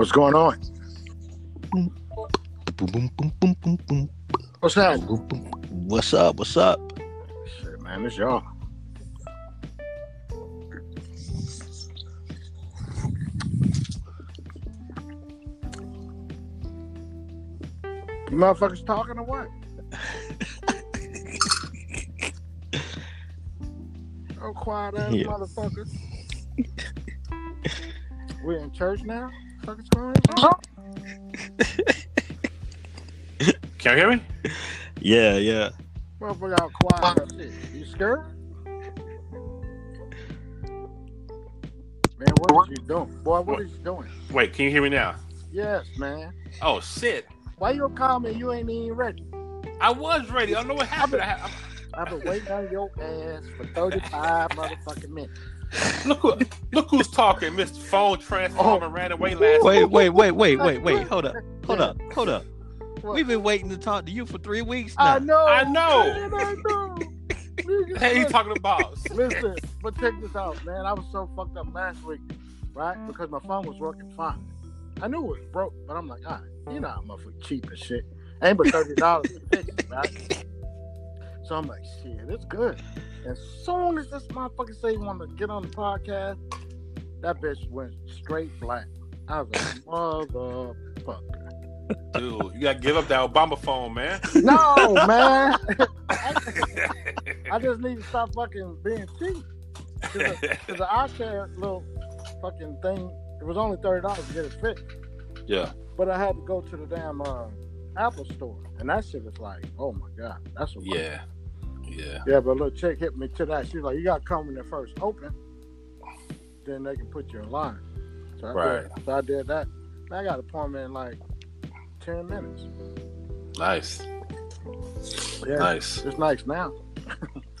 What's going on? What's that? Boom, boom. What's up? What's up? Shit, man, it's y'all. You motherfuckers talking or what? oh, quiet ass Yeah. motherfuckers. we in church now? Fuck is going on? Can you hear me? Yeah, yeah. Motherfucker out quiet. You scared? Man, what is you doing? Boy, what, what is you doing? Wait, can you hear me now? Yes, man. Oh shit! Why you call me? You ain't even ready. I was ready. I don't know what happened. I, I, I've been waiting on your ass for 35 motherfucking minutes. Look who, look who's talking. Mr. Phone transformer Oh. ran away last. Week. Wait, wait, wait, wait, wait, wait. Hold up. Hold up. Hold up. What? We've been waiting to talk to you for three weeks I now. know. I know. I know. Hey, he listen, talking about? listen, but check this out, man. I was so fucked up last week, right? Because my phone was working fine. I knew it was broke, but I'm like, all right, you know how motherfucker cheap and shit. Ain't but thirty dollars to fix it, right? So I'm like, shit, it's good. As soon as this motherfucker say he want to get on the podcast, that bitch went straight black. I was like, motherfucker. Dude, you gotta give up that Obama phone, man. No, man. I just need to stop fucking being cheap. Because the iShare little fucking thing, it was only thirty dollars to get it fixed. yeah. But I had to go to the damn uh, Apple store, and that shit was like, oh my god, that's a Yeah. Yeah. yeah. But a little chick hit me to that. She's like, you got to come when they first open, then they can put you in line. So I Right. Did, so I did that. I got an appointment in like ten minutes. Nice. Yeah, Nice. it's nice now.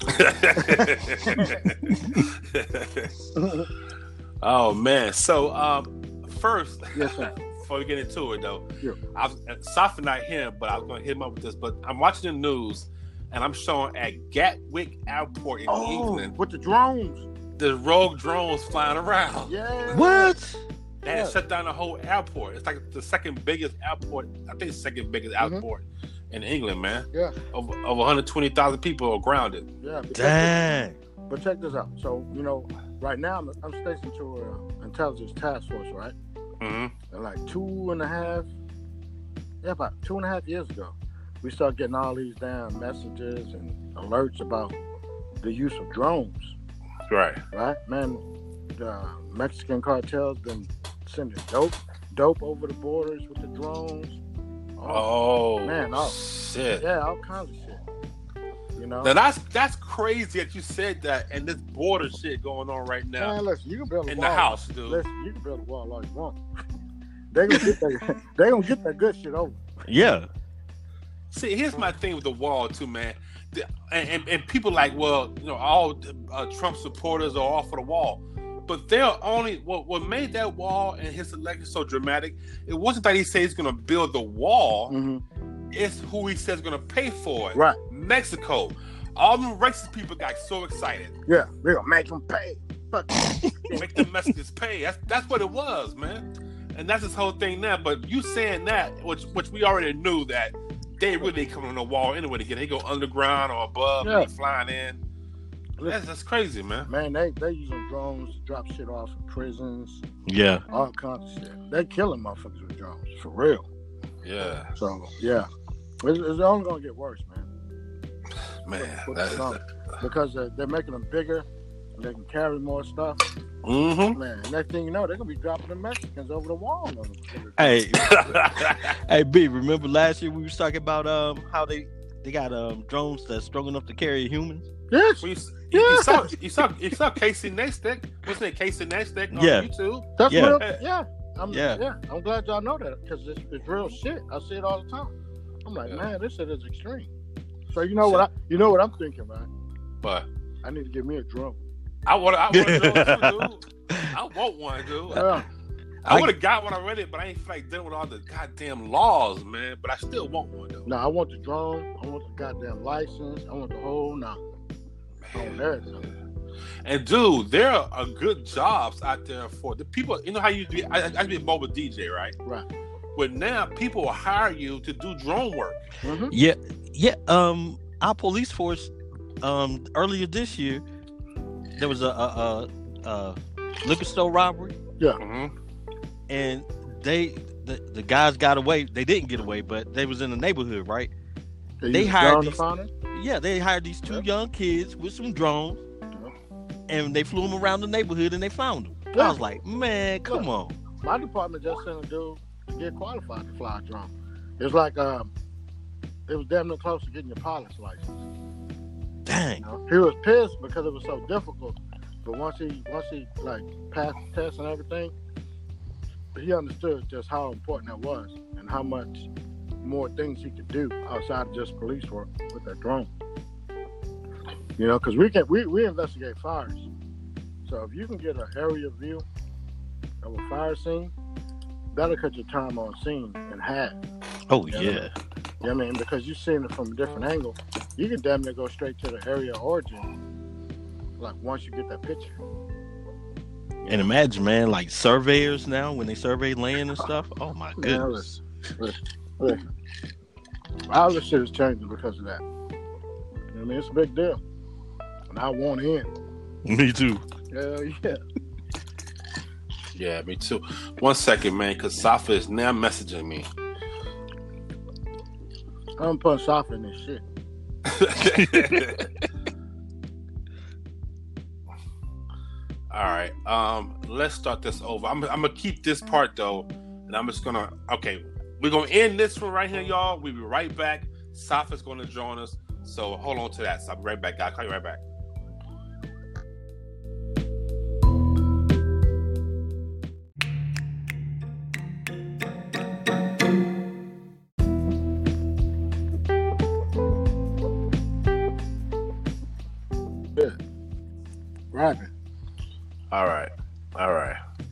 oh man. So um first Yes, before we get into it though, Yeah. I was Safa not him, but I was gonna hit him up with this. But I'm watching the news and I'm showing at Gatwick Airport in Oh, England, with the drones. the rogue drones flying around. Yeah. What? They had Yeah. shut down the whole airport. It's like the second biggest airport. I think the second biggest Mhm. airport in England, man. Yeah. Over, over 120,000 people are grounded. Yeah. Dang. this- But check this out. So you know, right now I'm, I'm stationed to an intelligence task force, right? hmm And like two and a half, yeah, about two and a half years ago, we start getting all these damn messages and alerts about the use of drones, Right. right? Man, the Mexican cartels been sending dope, dope over the borders with the drones. Oh, man, oh. shit. yeah, all kinds of shit. You know, Now that's that's crazy that you said that, and this border shit going on right now man, listen, you can build a in the house, dude. Listen, you can build a wall all you want. they gonna get that. they gonna get that good shit over. Yeah. See, here's my thing with the wall too, man. The- and, and, people like, well, you know, all uh, Trump supporters are all for the wall, but they're only what what made that wall and his election so dramatic. It wasn't that he said he's going to build the wall; Mm-hmm. it's who he says going to pay for it. Right? Mexico. All them racist people got so excited. Yeah, they gonna make them pay. Fuck. Make the Mexicans pay. That's that's what it was, man. And that's his whole thing now. But you saying that, which which we already knew that they really coming on the wall anyway to get they go underground or above Yeah. and they flying in. That's that's crazy, man. Man, they they using drones to drop shit off in prisons, Yeah. all kinds of shit. They killing motherfuckers with drones for real. Yeah, So yeah, it's, it's only gonna get worse, man. man. With That the because they're, they're making them bigger. And they can carry more stuff. mm-hmm. Man, next thing you know, they're gonna be dropping the Mexicans over the wall. Hey, hey, B. Remember last year we was talking about um how they they got um drones that's strong enough to carry humans. Yes, Well, you, you, you saw you saw you saw Casey Neistat. What's that? Casey Neistat on Yeah. YouTube. that's Yeah. real. Yeah, I'm, Yeah. yeah. I'm glad y'all know that because it's, it's real shit. I see it all the time. I'm like, Yeah. man, this shit is extreme. So you know what I you know what I'm thinking, right? But I need to get me a drone. I want I want to too, dude. I want one, dude. Yeah. I, I- would have got one already, but I ain't feel like dealing with all the goddamn laws, man. But I still want one though. No, I want the drone. I want the goddamn license. I want the whole no. I want. And dude, there are good jobs out there for the people. You know how you do? I, I be a mobile DJ, right? Right. But now people will hire you to do drone work. Mm-hmm. Yeah, yeah. Um, our police force, um, earlier this year, there was a, a, a, a liquor store robbery, Mm-hmm. and they the, the guys got away. They didn't get away, but they was in the neighborhood, right? They hired these- Yeah, they hired these two young kids with some drones, and they flew them around the neighborhood, and they found them. I was like, man, come Yeah. on. My department just sent a dude to get qualified to fly a drone. It's like um, it was damn near close to getting your pilot's license. You Dang. know? He was pissed because it was so difficult, but once he once he like passed the test and everything, he understood just how important that was and how much more things he could do outside of just police work with that drone. You know, because we can we, we investigate fires. So if you can get an area view of a fire scene, that'll cut your time on scene in half. Oh Yeah. yeah. You know what I mean? Because you're seeing it from a different angle. You can damn near go straight to the area of origin. Like once you get that picture. And imagine, man, like surveyors now when they survey land and stuff. Oh my Man, goodness. listen, listen, listen. All this shit is changing because of that. You know what I mean, it's a big deal. And I want in. Me too. Hell yeah. Yeah, me too. One second, man, because Safa is now messaging me. I'm putting soft in this shit. All right. Um, let's start this over. I'm, I'm gonna keep this part though, and I'm just gonna. Okay, we're gonna end this one right here, y'all. We'll be right back. Safa's gonna join us, so hold on to that. So I'll be right back. I'll call you right back.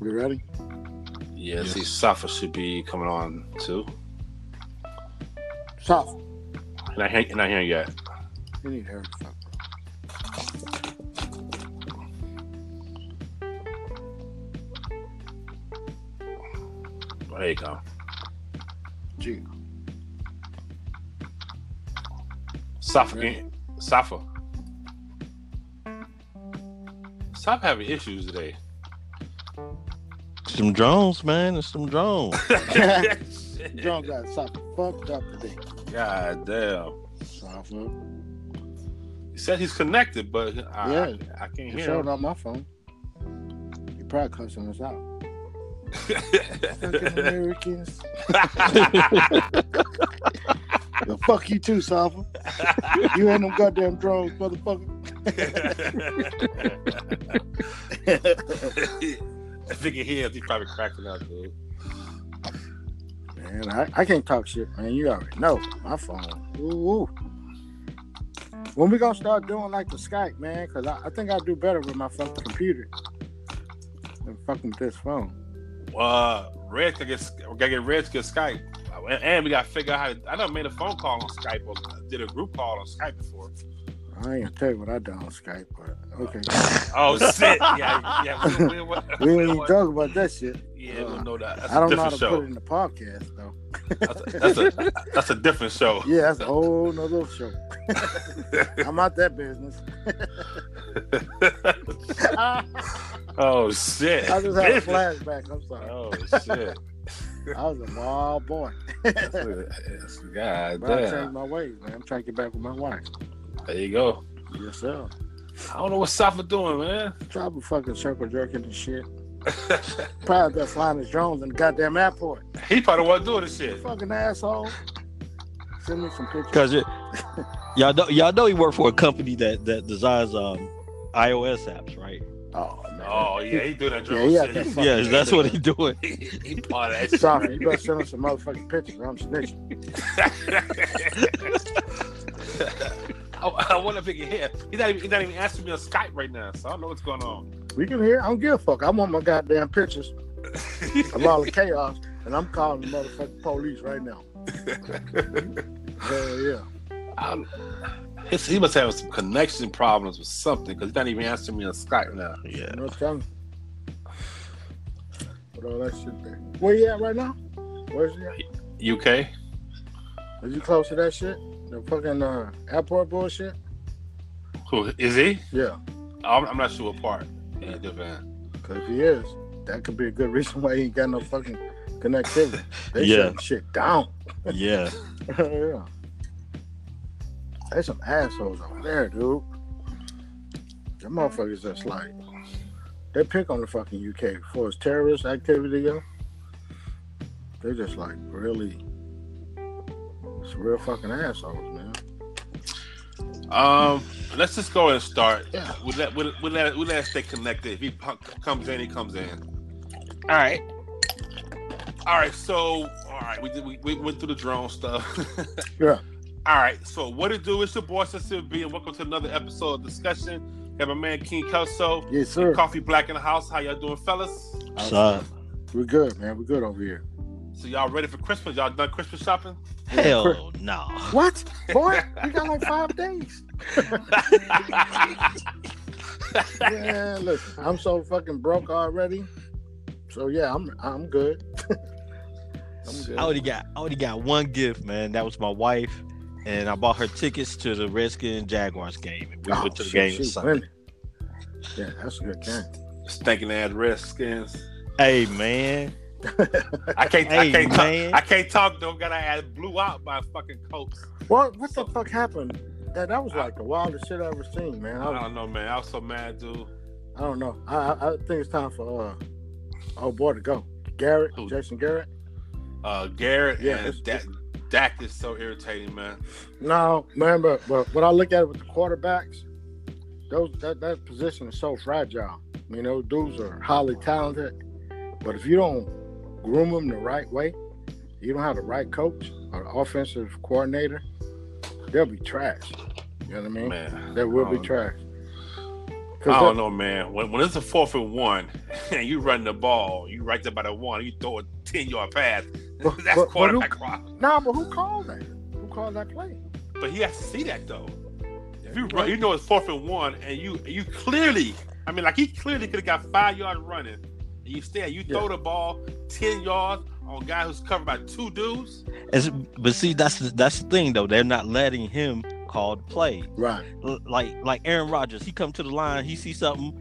We ready? Yeah. Yes. See, Safa should be coming on too. Soft. And I hear, not hearing yet. You need to hurry the. There you go. Gee. Safa, Ready? can- Safa. Stop having issues today. Some drones, man. It's some drones. John got soft fucked up today. God damn. Soft. He said he's connected, but I, Yeah. I, I can't He hear showed him. on my phone. He probably cussing us out. Fucking Americans. Yo, fuck you too, Safa. You ain't them goddamn drones, motherfucker. I think he hears. He probably cracking up, dude. man, I, I can't talk shit, man. You already know. My phone. Ooh, ooh. When we gonna start doing like the Skype, man? Because I, I think I'll do better with my fucking computer than fucking with this phone. Uh, Red to get we gotta get Red to get Skype, and, and we gotta figure out how. To, I done made a phone call on Skype or did a group call on Skype before. I ain't gonna tell you what I done on Skype, but okay. Oh shit! Yeah, yeah. We, we, we, we ain't talk about that shit. Yeah, we know that. That's I don't know how to different put it in the podcast though. That's a, that's a that's a different show. Yeah, that's a whole nother show. I'm out that business. Oh shit! I just had a flashback. I'm sorry. Oh shit! I was a wild boy. God But I changed my ways, man. I'm trying to get back with my wife. There you go. Yes, sir. I don't know what Safa doing, man. Try to fucking circle jerking and shit. Probably been flying his drones in the goddamn airport. he probably wasn't doing this shit. Fucking asshole. Send me some pictures. Cause it, y'all know y'all know he worked for a company that that designs um iOS apps, right? Oh, man. Oh yeah, he do that Yeah, drone he had shit. that He- fucking- Yes, that's what he doing. he, he part of that shit. Sorry, you better send us some motherfucking pictures. I'm snitching. I, I wonder if he can hear. He's not even, he's not even answering me on Skype right now, so I don't know what's going on. We can hear. I don't give a fuck. I want my goddamn pictures of all the chaos, and I'm calling the motherfucking police right now. Hell yeah. I'm- he must have some connection problems with something because he's not even answering me on Skype now. Yeah. No telling. What all that shit there. Where you at right now? Where's you at? UK. Are you close to that shit? The fucking uh, airport bullshit? Who is he? Yeah. I'm, I'm not sure what part. Yeah, van. Because he is. That could be a good reason why he ain't got no fucking connectivity. They Yeah. shutting shit down. Yeah. yeah. There's some assholes over there, dude. The motherfuckers just like they pick on the fucking UK for its terrorist activity, yo. They just like really it's real fucking assholes, man. Um, let's just go and start. Yeah. We'll let we'll, we'll let we'll let it stay connected. If he comes in, he comes in. All right. All right. So all right, we did, we, we went through the drone stuff. Yeah. All right. So what it do? It's your boy Sincere B, and welcome to another episode of discussion. Have my man King Kelso, Yes, sir. Coffee Black in the house. How y'all doing, fellas? What's up? We're good, man. We're good over here. So y'all ready for Christmas? Y'all done Christmas shopping? Hell no. What? Boy, we got like five days. Yeah, listen, I'm so fucking broke already. So yeah, I'm I'm good. I'm good. I already got I already got one gift, man. That was my wife, and I bought her tickets to the Redskins Jaguars game. And we Oh, went to the shit, game she Sunday. Yeah, that's a good game. Stinking ass Redskins. Hey man. I can't. I can't man. talk. I can't talk. Though. Gotta add blew out by fucking Colts. What what the fuck happened? That that was like the wildest shit I ever seen, man. I, I don't know, man. I was so mad, dude. I don't know. I, I I think it's time for uh oh boy to go. Garrett, Who? Jason Garrett. Uh, Garrett Yeah, and it's- Dak, Dak is so irritating, man. No, man, but, but when I look at it with the quarterbacks, those that, that position is so fragile. You know, dudes are highly talented, but if you don't groom them the right way, you don't have the right coach or offensive coordinator, they'll be trash. You know what I mean? Man, They will be trash. I don't know, man. When, when it's a fourth and one, and you run the ball, you right there by the one, you throw a ten yard pass. But- That's but- but quarterback problem. Nah, but who called that? Who called that play? But he has to see that though. If you run, you know it's fourth and one, and you you clearly, I mean, like he clearly could have got five yards running. And you stay, you throw Yeah. the ball ten yards on a guy who's covered by two dudes. It's, but see, that's the, that's the thing though. They're not letting him call the play. Right. L- Like like Aaron Rodgers, he come to the line, he sees something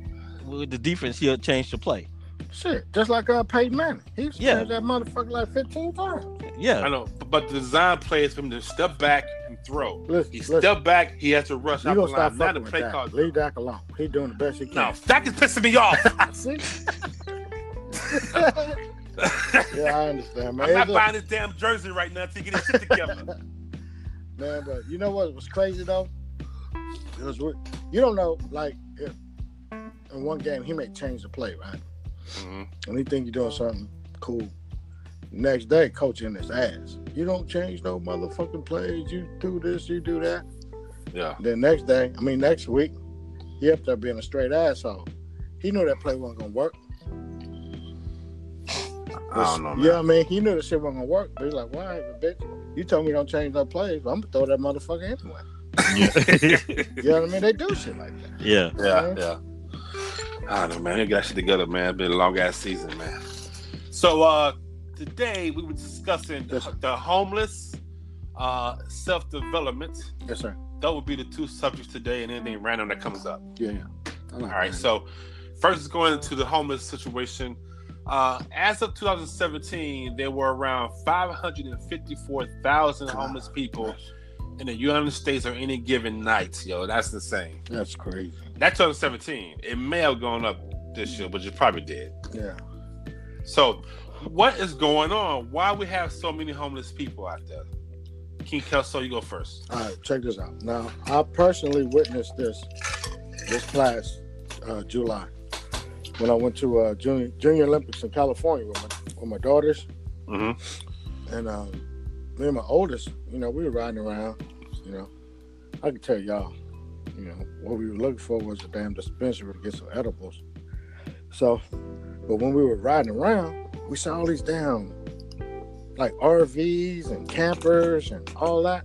with the defense, he'll change the play. Shit. Just like uh Peyton Manning. He's Yeah. that motherfucker like 15 times. Yeah, I know, but- but the design plays for him to step back and throw. Listen, He listen. step back, he has to rush You out the gonna stop line. Now the fucking with play Dak. card. Leave Dak alone. He doing the best he can. No, can. Dak is pissing me off. Yeah, I understand, man. I'm not Look, buying this damn jersey right now until you get his shit together. man, but you know what was crazy though? It was you don't know, like if in one game he may change the play, right? Mhm. And he think you're doing something cool. Next day, coach in his ass. You don't change no motherfucking plays. You do this, you do that. Yeah. Then next day, I mean next week, he up there being a straight asshole. He knew that play wasn't gonna work. I don't know, man. Yeah, I mean, he knew the shit wasn't gonna work, but he's like, "Why, bitch? You told me don't change no plays. I'm gonna throw that motherfucker anyway." You know what I mean? They do shit like that. yeah. Yeah, yeah. I don't know, man. We got shit together, man. It's been a long ass season, man. So uh today we were discussing the, Yes, sir. the homeless, uh self development. Yes, sir. That would be the two subjects today, and anything random that comes up. Yeah, yeah. All right. So first is going into the homeless situation. Uh, as of 2017, there were around 554,000 homeless people in the United States on any given night. Yo, that's insane. That's crazy. That's 2017. It may have gone up this year, but it probably did. Yeah. So, what is going on? Why we have so many homeless people out there? King Kelso, you go first. All right, check this out. Now, I personally witnessed this this past uh, July when I went to uh, junior Junior Olympics in California with my, with my daughters, Mm-hmm. and um, me and my oldest, you know, we were riding around. You know, I can tell y'all, you know, what we were looking for was a damn dispensary to get some edibles. So, but when we were riding around, we saw all these damn like RVs and campers and all that.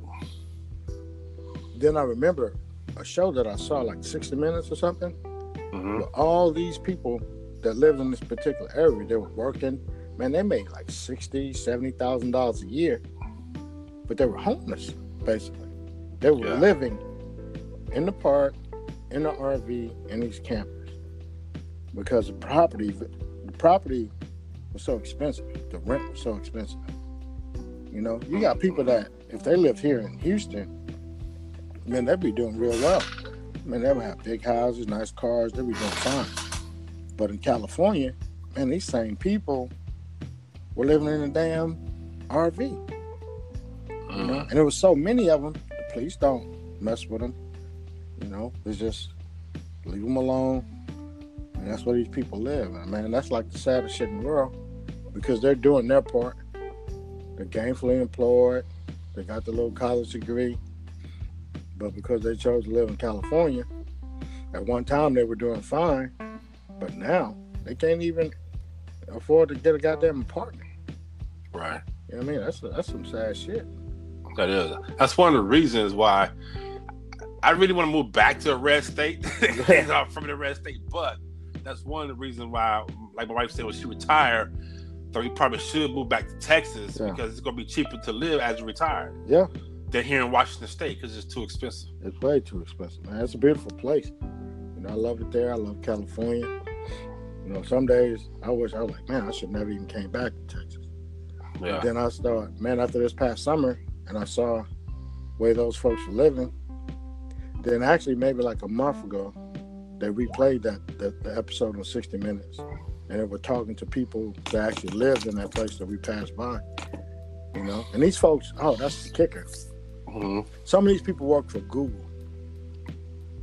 then I remember a show that I saw like 60 Minutes or something. Mm-hmm. all these people that lived in this particular area, they were working. Man, they made like sixty, seventy thousand dollars a year, but they were homeless basically. They were yeah. living in the park, in the RV, in these campers because the property, the property was so expensive. The rent was so expensive. You know, you got people that if they lived here in Houston, man, they'd be doing real well. I mean, they would have big houses, nice cars, they'd be doing fine. But in California, man, these same people were living in a damn RV. Mm. You know? And there was so many of them. The police don't mess with them. You know, they just leave them alone. And that's where these people live. And man, that's like the saddest shit in the world because they're doing their part. They're gainfully employed. They got the little college degree. But because they chose to live in California, at one time they were doing fine. But now they can't even afford to get a goddamn apartment. Right. You know what I mean? That's that's some sad shit. That is. That's one of the reasons why I really want to move back to a red state. from the red state, but that's one of the reasons why, like my wife said, when she retired, so he probably should move back to Texas yeah. because it's going to be cheaper to live as you retire. Yeah. Than here in Washington State because it's too expensive. It's way too expensive, man. It's a beautiful place. You know, I love it there. I love California. You know, some days I wish I was like, man, I should never even came back to Texas. Yeah. then I start, man, after this past summer, and I saw where those folks were living. Then actually, maybe like a month ago, they replayed that, that the episode on 60 Minutes, and they were talking to people that actually lived in that place that we passed by. You know, and these folks, oh, that's the kicker. Mm-hmm. Some of these people work for Google.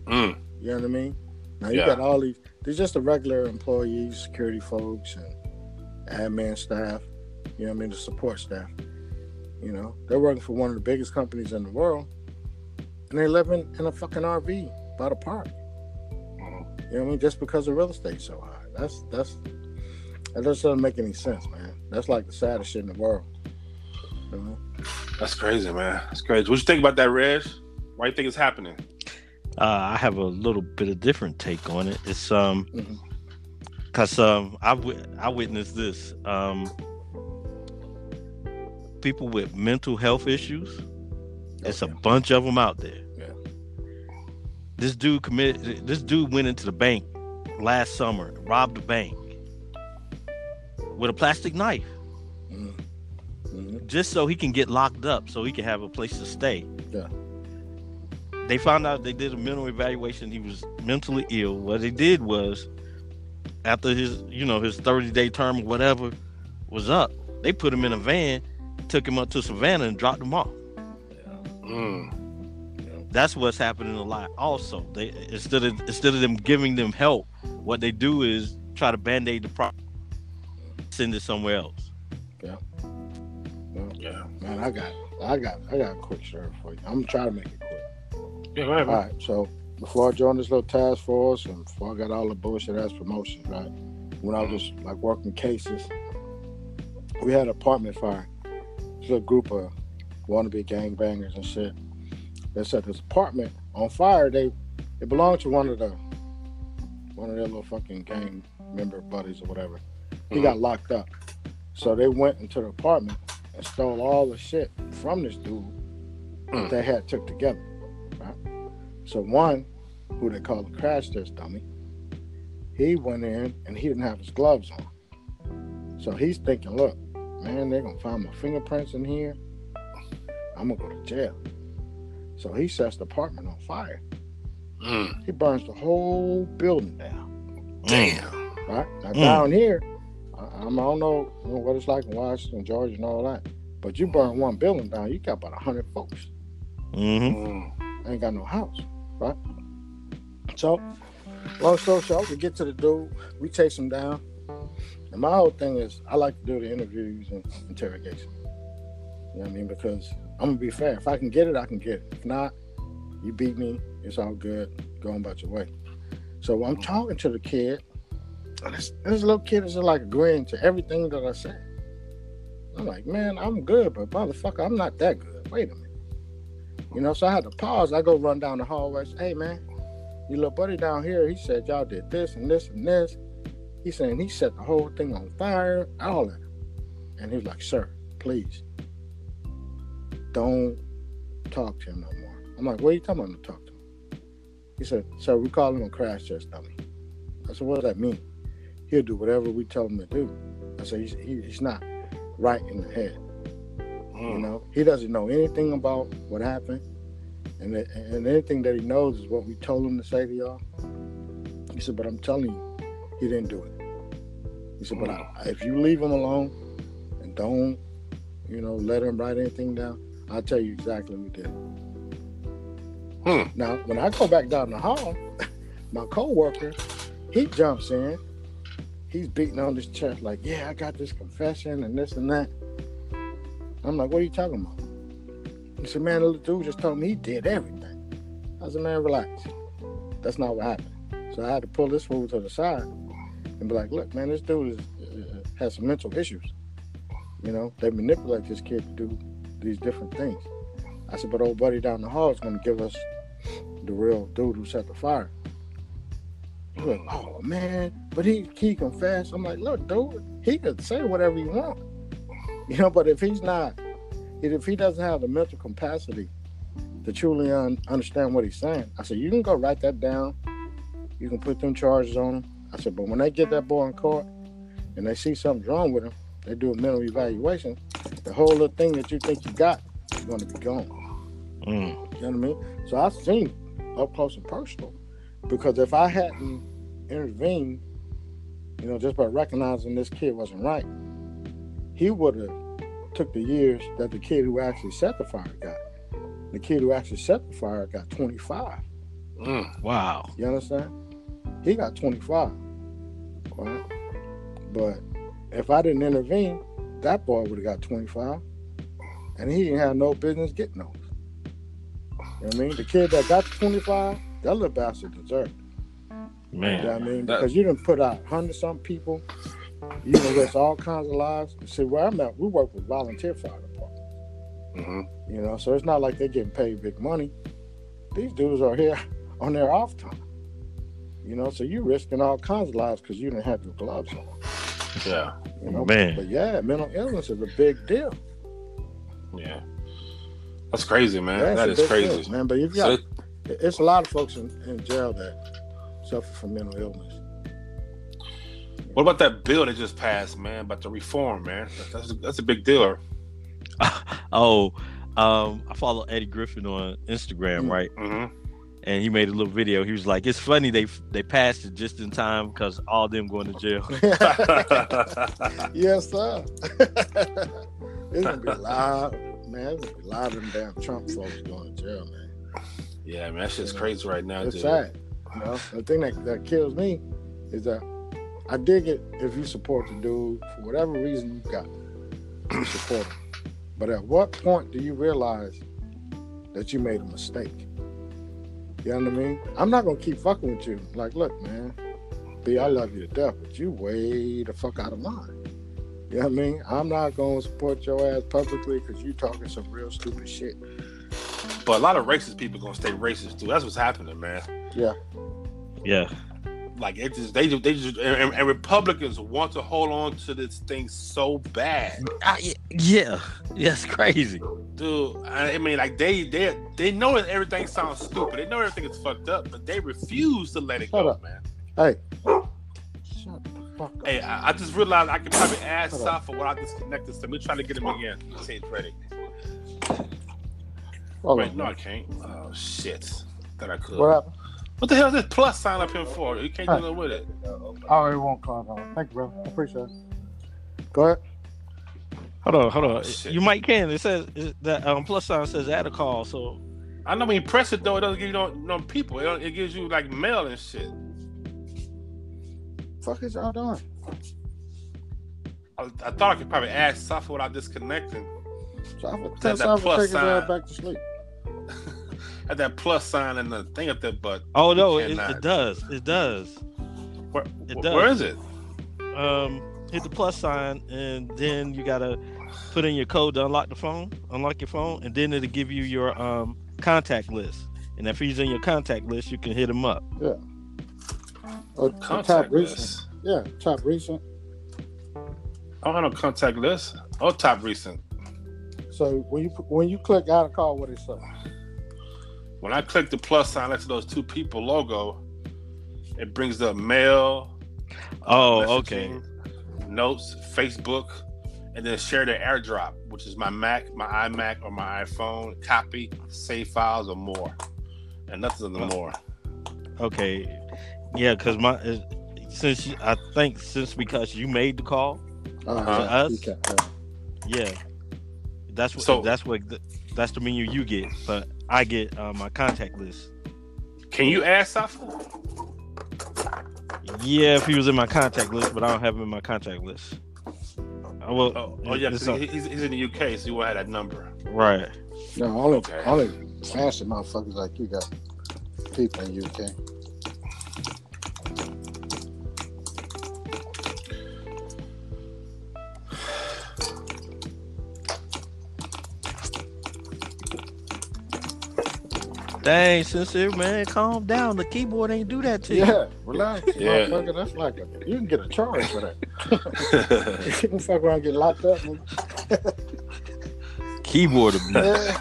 Mm. You know what I mean? Now you yeah. got all these. They're just the regular employees, security folks, and admin staff. You know what I mean? The support staff. You know, they're working for one of the biggest companies in the world, and they're living in a fucking RV by the park. You know what I mean? Just because the real estate's so high. That's that's that doesn't make any sense, man. That's like the saddest shit in the world. That's crazy, man. That's crazy. What you think about that, Reg? Why you think it's happening? Uh, I have a little bit of different take on it. It's um, mm-hmm. cause um, I w- I witnessed this um, people with mental health issues. It's a bunch of them out there. This dude committed. This dude went into the bank last summer, robbed the bank with a plastic knife, mm-hmm. Just so he can get locked up, so he can have a place to stay. Yeah. They found out they did a mental evaluation. He was mentally ill. What they did was, after his, you know, his thirty day term or whatever was up, they put him in a van, took him up to Savannah, and dropped him off. Yeah. Mm that's what's happening a lot also they instead of instead of them giving them help what they do is try to band-aid the problem send it somewhere else yeah yeah man i got i got i got a quick story for you i'm trying to try to make it quick yeah right, all right so before i joined this little task force and before i got all the bullshit ass promotions right when i was like working cases we had an apartment fire it's a group of wannabe gangbangers and shit They set this apartment on fire. They it belonged to one of the one of their little fucking gang member buddies or whatever. He mm-hmm. got locked up. So they went into the apartment and stole all the shit from this dude that mm. they had took together. Right? So one, who they call the crash test dummy, he went in and he didn't have his gloves on. So he's thinking, look, man, they're gonna find my fingerprints in here. I'm gonna go to jail. So he sets the apartment on fire. Mm. He burns the whole building down. Damn. Right? Now, mm. down here, I, I, don't know what it's like in Washington, Georgia, and all that. But you burn one building down, you got about 100 folks. Mm-hmm. Mm. Ain't got no house, right? So, long story short, we get to the dude, we chase him down. And my whole thing is, I like to do the interviews and interrogation. You know what I mean? Because I'm gonna be fair. If I can get it, I can get it. If not, you beat me. It's all good. Go about your way. So I'm talking to the kid. This, this little kid is just like agreeing to everything that I said. I'm like, man, I'm good, but motherfucker, I'm not that good. Wait a minute. You know, so I had to pause. I go run down the hallway. Say, hey man, your little buddy down here, he said y'all did this and this and this. He's saying he set the whole thing on fire, all that. And he was like, sir, please don't talk to him no more. I'm like, what are you talking about to talk to him? He said, sir, we call him a crash test dummy. I said, what does that mean? He'll do whatever we tell him to do. I said, he's, he, he's not right in the head. You Mm. know, he doesn't know anything about what happened, and it- and anything that he knows is what we told him to say to y'all. He said, "But I'm telling you, he didn't do it." He said, "But I, if you leave him alone and don't, you know, let him write anything down, I'll tell you exactly what we did." Hmm. Now, when I go back down the hall, my coworker, he jumps in. He's beating on his chest like, "Yeah, I got this confession and this and that." I'm like, "What are you talking about?" He said, "Man, the dude just told me he did everything." I said, "Man, relax. That's not what happened." So I had to pull this fool to the side and be like, "Look, man, this dude is, uh, has some mental issues. You know, they manipulate this kid to do these different things." I said, "But old buddy down the hall is going to give us the real dude who set the fire." He was like, "Oh man, but he he confessed." I'm like, "Look, dude, he could say whatever he want, you know, but if he's not, if he doesn't have the mental capacity to truly un- understand what he's saying, I said, you can go write that down. You can put them charges on him. I said, but when they get that boy in court and they see something's wrong with him, they do a mental evaluation. The whole little thing that you think you got is going to be gone. Mm. You know what I mean? So I've seen up close and personal. Because if I hadn't intervened, you know, just by recognizing this kid wasn't right, he would have took the years that the kid who actually set the fire got. The kid who actually set the fire got 25. Mm. Wow. You understand? He got 25. Right? But if I didn't intervene, that boy would have got 25. And he didn't have no business getting those. You know what I mean? The kid that got the 25, that little bastard deserved it. You know Man. what I mean? That- Because you didn't put out 100 some people. You done risk all kinds of lives. See, where I'm at, we work with volunteer fire departments. hmm You know, so it's not like they're getting paid big money. These dudes are here on their off time. You know, so you're risking all kinds of lives because you didn't have your gloves on. Yeah. You know, Man. but yeah, mental illness is a big deal. Yeah. That's crazy, man. That's that is crazy. deal, man. But you've So, got it's a lot of folks in, in jail that suffer from mental illness. what about that bill that just passed, man? About the reform, man. That's that's a big deal. oh, um, I follow Eddie Griffin on Instagram, Mm. right? hmm And he made a little video. He was like, "It's funny they they passed it just in time because all them going to jail." yes, sir. it's gonna be a lot, man. It's gonna be a lot of them damn Trump folks going to jail, man. yeah, man. That shit's crazy right now, It's dude. sad. You know, the thing that, that kills me is that I dig it if you support the dude for whatever reason you got. You support him. But at what point do you realize that you made a mistake? You know what I mean? I'm not gonna keep fucking with you. Like, look, man, B, I love you to death, but you way the fuck out of line. You know what I mean? I'm not gonna support your ass publicly because you talking some real stupid shit. But a lot of racist people gonna stay racist too. That's what's happening, man. Yeah. yeah, Like it just they just they just and, and Republicans want to hold on to this thing so bad, I, yeah, yeah, it's crazy. dude. I I mean, like they they they know that everything sounds stupid. They know everything is fucked up, but they refuse to let it Shut go, up. man. Hey. Shut the fuck up. Hey, I, I just realized I could probably ask Hold on. Safa what I disconnected. So we're trying to get him again. See if ready. Hold Wait, on, no, I can't. Oh shit. Thought I could. What happened? What the hell is this plus sign up here for? You can't do nothing with it. Oh, it won't close on. Thank you, bro. I appreciate it. Go ahead. Hold on, hold on. Oh, shit. you might can. It says that um, plus sign says add a call. So I know when you press it though, it doesn't give you no, no people. It, it gives you like mail and shit. Fuck is y'all doing? I, I thought I could probably ask Safa without disconnecting. So I'm gonna That- tell that Safa to take his ass back to sleep. Had that plus sign and the thing up there, but oh no, it, it does. It does. where, It does. where is it? Um, hit the plus sign, and then you gotta put in your code to unlock the phone, unlock your phone, and then it'll give you your um contact list, and if he's in your contact list, you can hit him up. Or top Contact recent. list. Yeah, top recent. I don't have no contact list. Oh, top recent. So when you when you click out of call, what it say? When I click the plus sign next to those two people logo, it brings up mail. Oh, messaging, okay. Notes, Facebook, and then share the AirDrop, which is my Mac, my iMac, or my iPhone. Copy, save files, or more, and nothing of the more. Okay, yeah, because my uh, since you, I think since because you made the call, Uh, To us? you can- yeah. yeah, that's what So- that's what that's the menu you get, but I get uh, my contact list. Can you add Safa? Yeah, if he was in my contact list, but I don't have him in my contact list. I will. Oh, oh yeah, 'cause it's on- he- he's, he's in the UK, so you won't have that number. right. No, only Okay. only fancy motherfuckers like you got people in the UK. Dang, sincere man, calm down. The keyboard ain't do that to you. Yeah, relax, Yeah. motherfucker. That's like a you can get a charge for that. you can fuck around and get locked up. man. Keyboard abuse.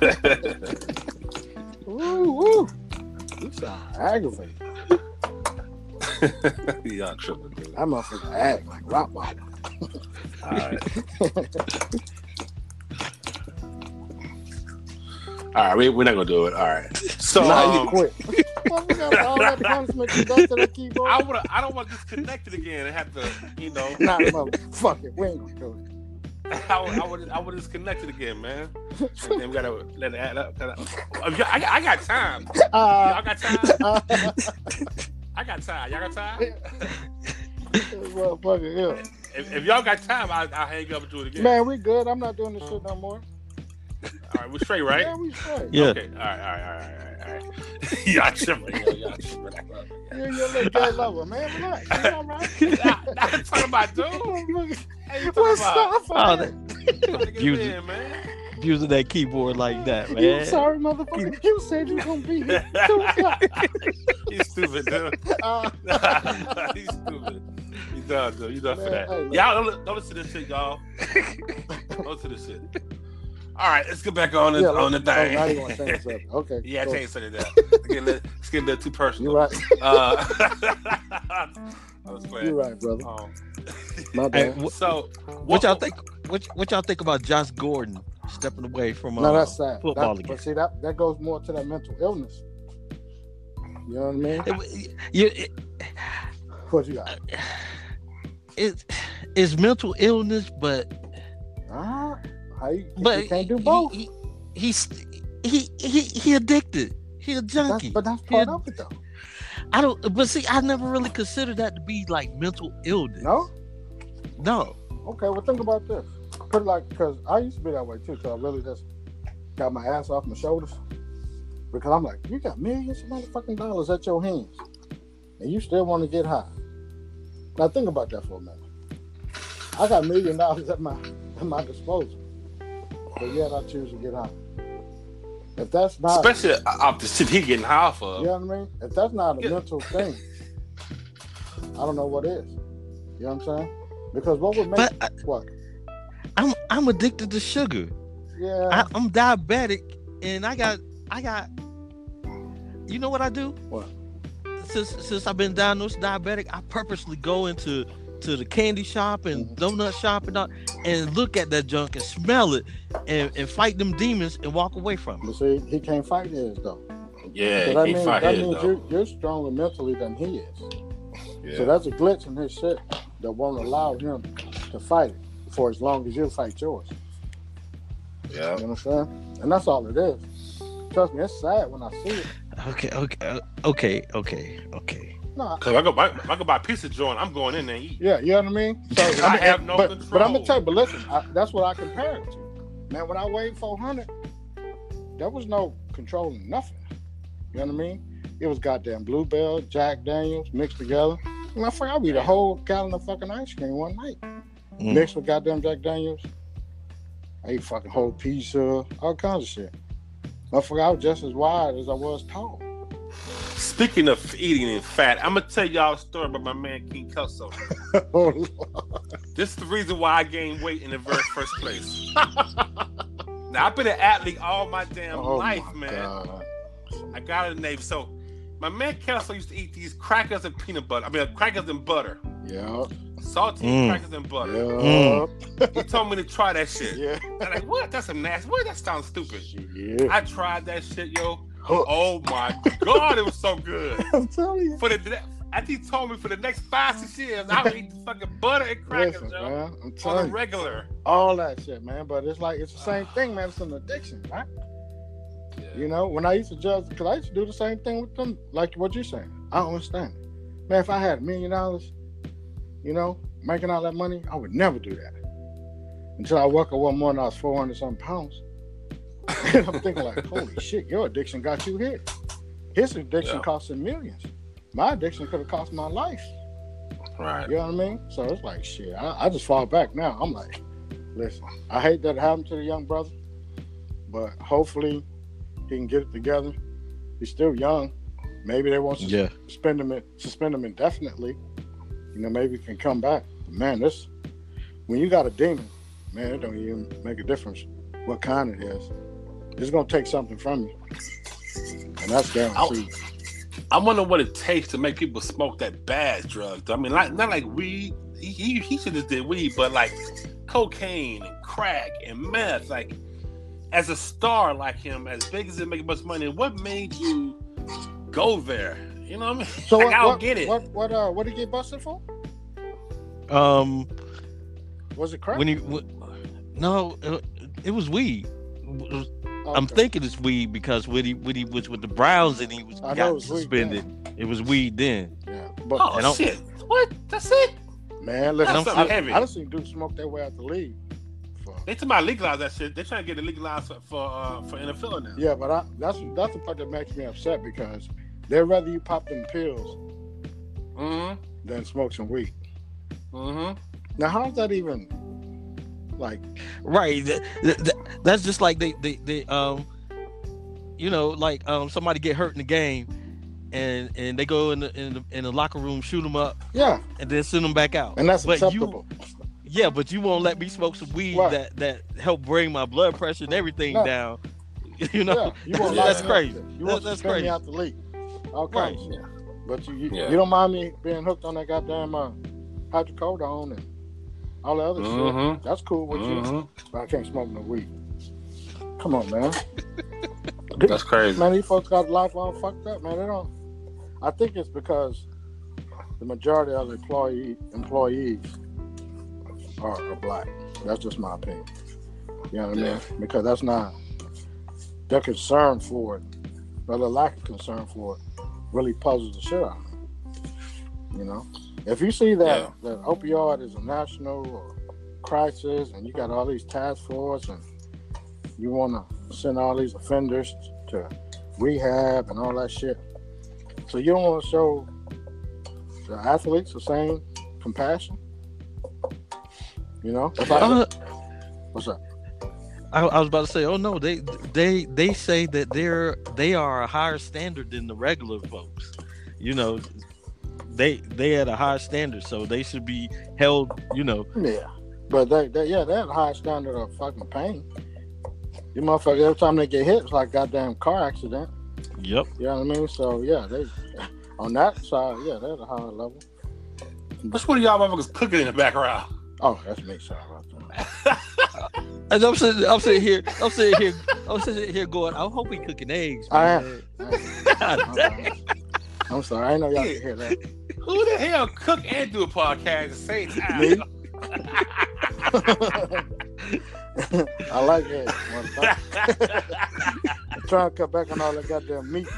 woo woo. You sound aggravated. yeah, tripping, dude. That motherfucker act like rock bottom. All right. All right, we, we're not gonna do it. All right. So now you um, quit. Motherfucker, all that punishment you done to that. I would I don't want to disconnect it again and have to, you know, Nah, it, we ain't gonna do it. I would I would, I would disconnect it again, man. And then we gotta let it add up. Oh, yeah, I, I got time. Uh, Y'all got time. uh, I got time. Y'all got time. motherfucker, yeah. If, if y'all got time, I, I'll hang up and do it again. Man, we good. I'm not doing this shit no more. All right, we're straight, right? Yeah, we straight. Yeah. Okay. All right. All right. All right. All right. All right. y'all tripping. Y'all, y'all tripping. You and your little gay lover, man. Relax. You all right? Nah, nah, talking about dude. Hey, you talking What's about? up? Oh, man? that- Trying to get Use it it. in, man. Using that keyboard like that, man. You man. sorry, motherfucker. You said you were gonna be here. He's stupid, dude. Uh, He's stupid. You done, dude. You done for that. hey, y'all don't, don't listen to this shit, y'all. don't listen to this shit. All right, let's get back on the yeah, on the oh, now you thing. want to change the. Okay. yeah, I cool. can't say that. It's getting, a little- it's getting a little too personal. You're right. Uh, I was playing. You right, brother. Um, My bad. wh- so, what y'all think? What, what y'all think about Josh Gordon stepping away from uh, no, that's sad. football That- again? but see, that that goes more to that mental illness. You know what I mean? It, you, it, What you got? it, it's mental illness, but Ah, how you, but you can't do he- both. He, he's he he he addicted. He a That's, junkie. but that's part of it, though. I don't. But see, I never really considered that to be like mental illness. No. No. Okay, well, think about this. Put it like, because I used to be that way too, because I really just got my ass off my shoulders. Because I'm like, you got millions of motherfucking dollars at your hands, and you still want to get high. Now think about that for a minute. I got a million dollars at my at my disposal, but yet I choose to get high. If that's not, especially off the shit he getting high off of. you know what I mean? If that's not a Yeah. mental thing, I don't know what is. You know what I'm saying? Because what would make But I, what? I'm I'm addicted to sugar. Yeah. I, I'm diabetic, and I got I got. You know what I do? What? Since since I've been diagnosed diabetic, I purposely go into to the candy shop and Mhm. donut shop and all, and look at that junk and smell it and, and fight them demons and walk away from it. But see, he can't fight his though. Yeah, So that he means, fight that his, means though. you're, you're stronger mentally than he is. Yeah. So that's a glitch in his shit that won't allow him to fight it for as long as you fight yours. yeah. You understand? And that's all it is. Trust me, it's sad when I see it. Okay, okay, okay, okay, okay. No, Cause I go, buy, I go buy pizza joint. I'm going in there and eat. yeah, you know what I mean. So I mean, have no but, control. But I'm gonna tell you. But listen, I, that's what I compare it to. Man, when I weighed 400, there was no controlling nothing. You know what I mean? It was goddamn Blue Bell, Jack Daniels mixed together. Motherfucker, I'll eat a whole gallon of fucking ice cream one night. Mm. Mixed with goddamn Jack Daniels. I ate fucking whole pizza, all kinds of shit. Motherfucker, I was just as wide as I was tall. Speaking of eating and fat, I'm gonna tell y'all a story about my man King Kelso. oh, Lord. This is the reason why I gained weight in the very first place. now I've been an athlete all my damn Oh, life, my man. God. I got in the Navy. So my man Kelso used to eat these crackers and peanut butter. I mean, crackers and butter, Yeah. salty Mm. crackers and butter. Yeah. He told me to try that shit. Yeah. I'm like, what? That's a nasty. What? That sounds stupid. Yeah. I tried that shit, yo. Hook. Oh my god, it was so good. I'm telling you. For the after he told me for the next five six years, I would eat fucking butter and crackers, Listen, yo, man. I'm on telling the you. regular. all that shit, man. But it's like it's the same ah. thing, man. It's an addiction, right? You know, when I used to judge, because I used to do the same thing with them, like what you're saying. I don't understand. Man, if I had a million dollars, you know, making all that money, I would never do that. Until I woke up one morning, I was 400 something pounds. And I'm thinking, like, holy shit, your addiction got you hit. His addiction Yeah. cost him millions. My addiction could have cost my life. Right. You know what I mean? So it's like shit. I, I just fall back now. I'm like, listen, I hate that it happened to the young brother, but hopefully he can get it together. He's still young. Maybe they won't Yeah. suspend him suspend him indefinitely. You know, maybe he can come back. But man, this when you got a demon, man, it don't even make a difference what kind it is. It's gonna take something from you. And that's guaranteed. I wonder what it takes to make people smoke that bad drug. I mean, not, not like weed. He, he, he should have did weed, but like cocaine and crack and meth. Like, as a star like him, as big as it making much money, what made you go there? You know what I mean? So like, what, I don't what, get it. What what uh what did he get busted for? Um, Was it crack? when he, w- no, uh, it was weed. I'm Okay. thinking it's weed because when he when he was with the Browns and he was I know it got was weed suspended, it was weed then. Yeah, but oh I don't- shit! What? That's it? man, listen, That's I, something heavy. I, I done seen dudes smoke that way out the league. For, They talking about legalize that shit. They're trying to get it legalized for for, uh, for NFL now. yeah, but I, that's that's the part that makes me upset because they'd rather you pop them pills Mm-hmm. than smoke some weed. Mm-hmm. Now, how's that even like? Right. Th- th- th- that's just like they, they they um, you know, like um, somebody get hurt in the game, and and they go in the in the, in the locker room, shoot them up, Yeah, and then send them back out. and that's But you- acceptable. Yeah, but you won't let me smoke some weed Right. that that help bring my blood pressure and everything No. down. You know, yeah, you won't that's crazy. You That- want to that's suspend me crazy. out the league. Okay. kinds of shit. But you you, Yeah. you don't mind me being hooked on that goddamn uh, hydrocodone and all the other shit. Mhm. That's cool with you, Mhm. but I can't smoke no weed. Come on, man. That's crazy. Man, these folks got life all fucked up, man. They don't. I think it's because the majority of the employee employees are, are black. That's just my opinion. You know what I mean? Because that's not their concern for it, or the lack of concern for it, really puzzles the shit out of me. You know, if you see that Yeah. that opioid is a national crisis, and you got all these task force, and you want to send all these offenders to rehab and all that shit. So you don't want to show the athletes the same compassion. You know, if I, what's up? I, I was about to say, oh no, they they they say that they're they are a higher standard than the regular folks. You know, they they at a high standard, so they should be held. You know, Yeah, but they, they yeah, they have a high standard of fucking pain. You motherfucker, every time they get hit, it's like goddamn car accident. yep. You know what I mean? So yeah, they on that side, yeah, they're at a higher level. What's one of y'all motherfuckers cooking in the background? Oh, that's me, sorry about that. As I'm sitting, I'm sitting here, I'm sitting here, I'm sitting here going, I hope he cooking eggs. I am. man. I am. God damn. I'm sorry, I didn't know y'all could hear that. Who the hell cook and do a podcast at the same time? Me? I like motherfucker. I'm trying to cut back on all that goddamn meat.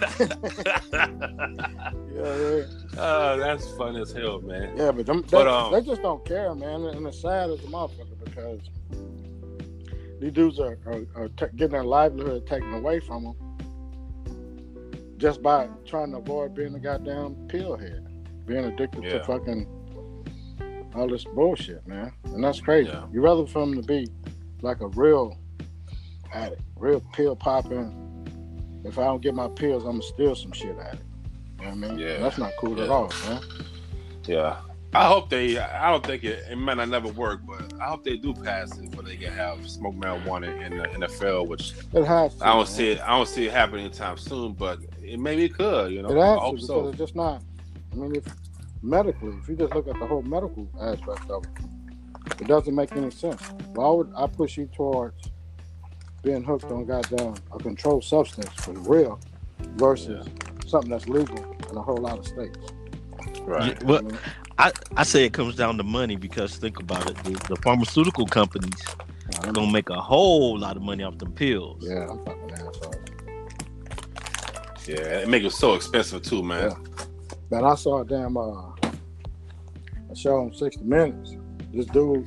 yeah, yeah. Oh, that's fun as hell, man. Yeah, but them, they, um, they just don't care, man. And it's sad as a motherfucker because these dudes are, are, are ta getting their livelihood taken away from them just by trying to avoid being a goddamn pill head, being addicted Yeah. to fucking all this bullshit, man. And that's crazy. Yeah. You'd rather for them to be like a real addict, real pill popping, if I don't get my pills, I'm gonna steal some shit at it. You know what I mean? Yeah. That's not cool at all, man. Yeah. I hope they. I don't think it. It might not never work, but I hope they do pass it, where they can have smoke marijuana in the NFL. Which It has to. I don't man. see it. I don't see it happening anytime soon, but it maybe it could. You know, It I has to hope because so. it's just not. I mean, if medically, if you just look at the whole medical aspect of it, it doesn't make any sense. Why would I push you towards being hooked on goddamn a controlled substance for real versus something that's legal in a whole lot of states? Right. Yeah, well, I mean, I, I say it comes down to money because think about it. The, the pharmaceutical companies I are don't- gonna make a whole lot of money off them pills. yeah, I'm fucking assholes. Yeah. It make it so expensive too, man. Man, I saw a damn uh, a show on 60 Minutes. This dude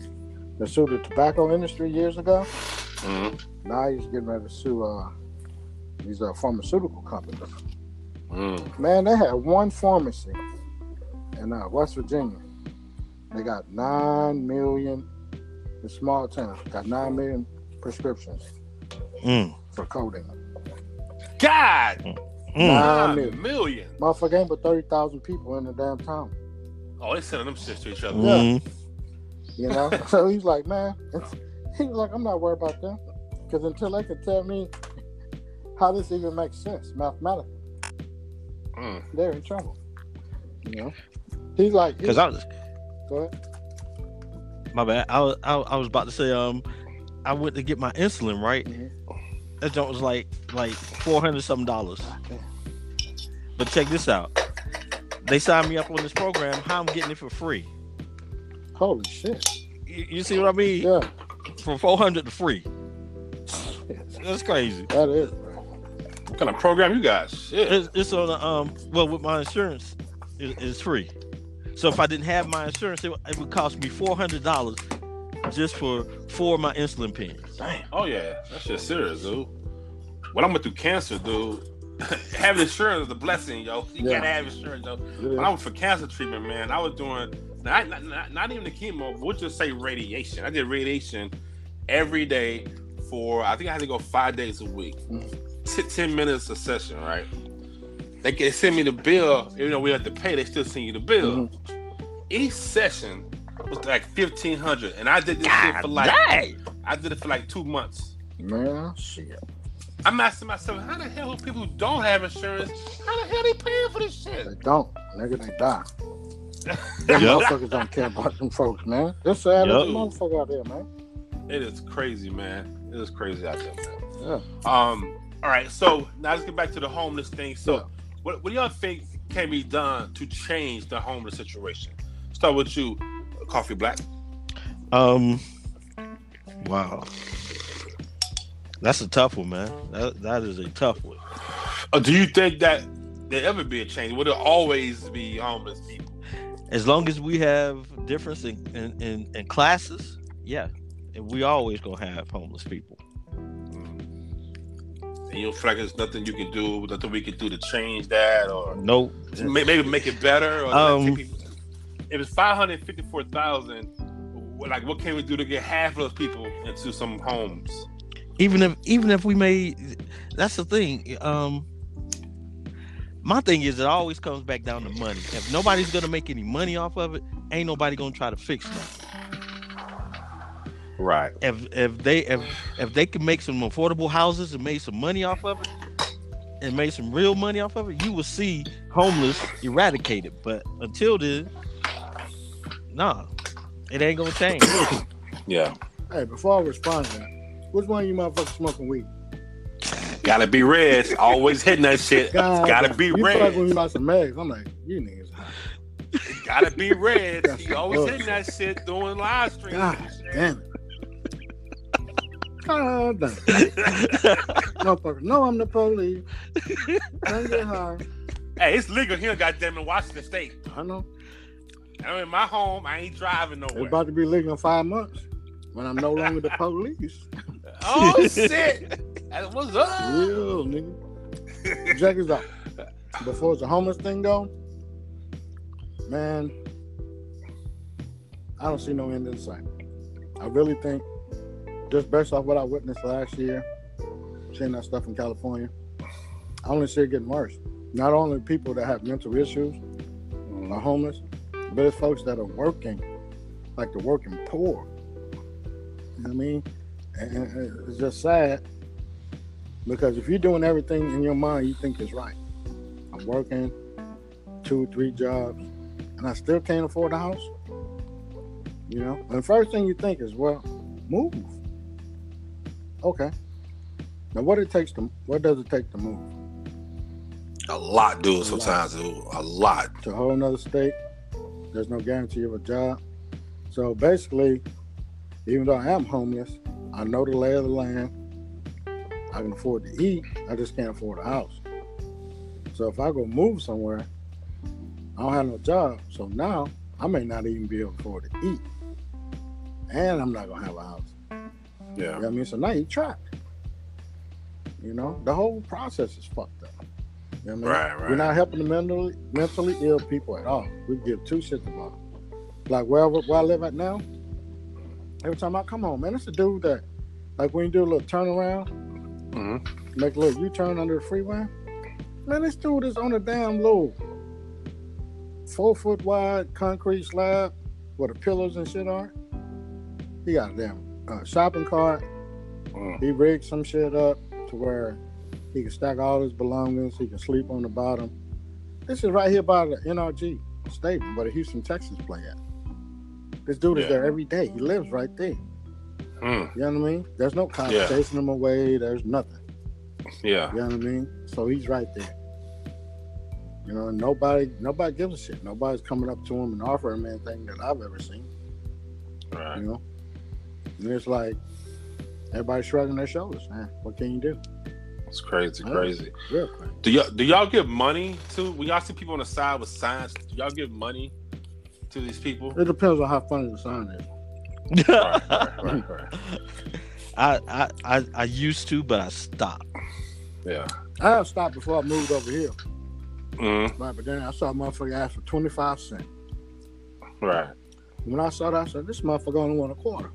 that sued the tobacco industry years ago. Mhm. Now he's getting ready to sue uh, these uh, pharmaceutical companies. Mm. Man, they had one pharmacy in uh, West Virginia. They got nine million. The small town got nine million prescriptions Mm, for codeine. God, mm. Nah. Nine million. million. Motherfucker ain't but thirty thousand people in the damn town. Oh, they sending them shit to each other. Mm. You know, so he's like, man, he's like, I'm not worried about them because until they can tell me how this even makes sense mathematically, Mm. they're in trouble. You know, he's like, Because I was go ahead. my bad. I was I, I was about to say um I went to get my insulin right. Mhm. That joint was like like four hundred something dollars. But check this out. They signed me up on this program. How I'm getting it for free? Holy shit! You, you see what I mean? Yeah, From four hundred to free. That's crazy. that is. Bro. What kind of program you guys? Shit. It's, it's on the um. Well, with my insurance, it, it's free. So if I didn't have my insurance, it, would- it would cost me four hundred dollars just for four of my insulin pens. Damn. Oh yeah, that shit serious, dude. When I went through cancer, dude, having insurance is a blessing, yo. You Yeah. gotta have insurance, yo. It When is. I was for cancer treatment, man, I was doing not, not, not, not even the chemo, but we'll just say radiation. I did radiation every day for I think I had to go five days a week, Mm. T- ten minutes a session, right? They can send me the bill, even though we have to pay. They still send you the bill. Each session was like fifteen hundred, and I did this shit for like dang. I did it for like two months. Man, shit. I'm asking myself, how the hell are people who don't have insurance? How the hell they paying for this shit? They shit? don't, nigga. They die. Them Yep. motherfuckers don't care about them folks, man. They're sad as a Yep. motherfucker out there, man. It is crazy, man. It is crazy out there, man. Yeah. Um. All right. So now let's get back to the homeless thing. So, Yeah. what, what do y'all think can be done to change the homeless situation? Start with you, Coffee Black. Um. Wow. That's a tough one, man. That that is a tough one. Uh, do you think that there ever be a change? Would there always be homeless people? As long as we have difference in in, in, in classes, yeah, and we always gonna have homeless people. And you don't feel like there's nothing you can do, nothing we can do to change that, or No, maybe make it better. Or Um, if it's five hundred fifty-four thousand, like what can we do to get half of those people into some homes? even if even if we made, that's the thing. Um, my thing is, it always comes back down to money. If nobody's gonna make any money off of it, ain't nobody gonna try to fix nothing. Right. if if they if if they can make some affordable houses and made some money off of it and made some real money off of it, you will see homeless eradicated. But until then, nah, it ain't gonna change. Yeah. Hey, before I respond to that, which one of you motherfuckers smoking weed? Gotta be red. Always hitting that shit. God, Gotta be you feel like when red. you got some megs, I'm like, you niggas. Gotta be red. He always good. hitting that shit, doing live streams. God and shit. damn it. God damn. Motherfucker, no, I'm the police. Don't get high. Hey, it's legal here, goddamn, in Washington State. I know. I'm in my home. I ain't driving nowhere. It's about to be legal in five months when I'm no longer the police. oh shit! What's up? Real nigga. Check this out. Before the homeless thing go, man, I don't see no end in sight. I really think, just based off what I witnessed last year, seeing that stuff in California, I only see it getting worse. Not only people that have mental issues are mm-hmm. homeless, but it's folks that are working, like the working poor. You know what I mean? And it's just sad because if you're doing everything in your mind you think is right, I'm working two, three jobs, and I still can't afford a house. You know, and the first thing you think is, well, move. Okay. Now, what it takes to what does it take to move A lot, dude. Sometimes, dude. A lot. to a whole nother state? There's no guarantee of a job. So basically, even though I am homeless, I know the lay of the land. I can afford to eat. I just can't afford a house. So if I go move somewhere, I don't have no job. So now I may not even be able to afford to eat. And I'm not gonna have a house. You Yeah. know what I mean? So now you trapped. You know, the whole process is fucked up. You know I mean? Right, right. We're not helping the mentally mentally ill people at all. We give two shits about them. Like where, where I live at now, every time I come home, man, it's a dude that, like when you do a little turnaround, hmm make a little U-turn under the freeway. Man, this dude is on a damn little four foot wide concrete slab where the pillars and shit are. He got a damn uh, shopping cart. Mm. He rigged some shit up to where he can stack all his belongings. He can sleep on the bottom. This is right here by the NRG stadium where the Houston Texans play at. This dude is there every day. He lives right there. Mm. You know what I mean? There's no cops Yeah. chasing him away. There's nothing. Yeah. You know what I mean? So he's right there. You know, nobody nobody gives a shit. Nobody's coming up to him and offering him anything that I've ever seen. Right. You know? And it's like everybody shrugging their shoulders, man. What can you do? It's crazy, Right. crazy. Real quick. Do y'all do y'all give money to when y'all see people on the side with signs? Do y'all give money to these people? It depends on how funny the sign is. right, right, right, right. I, I I I used to, but I stopped. Yeah. I have stopped before I moved over here. Mm. Right, but then I saw a motherfucker ask for 25 cents. Right. When I saw that, I said, this motherfucker only want a quarter.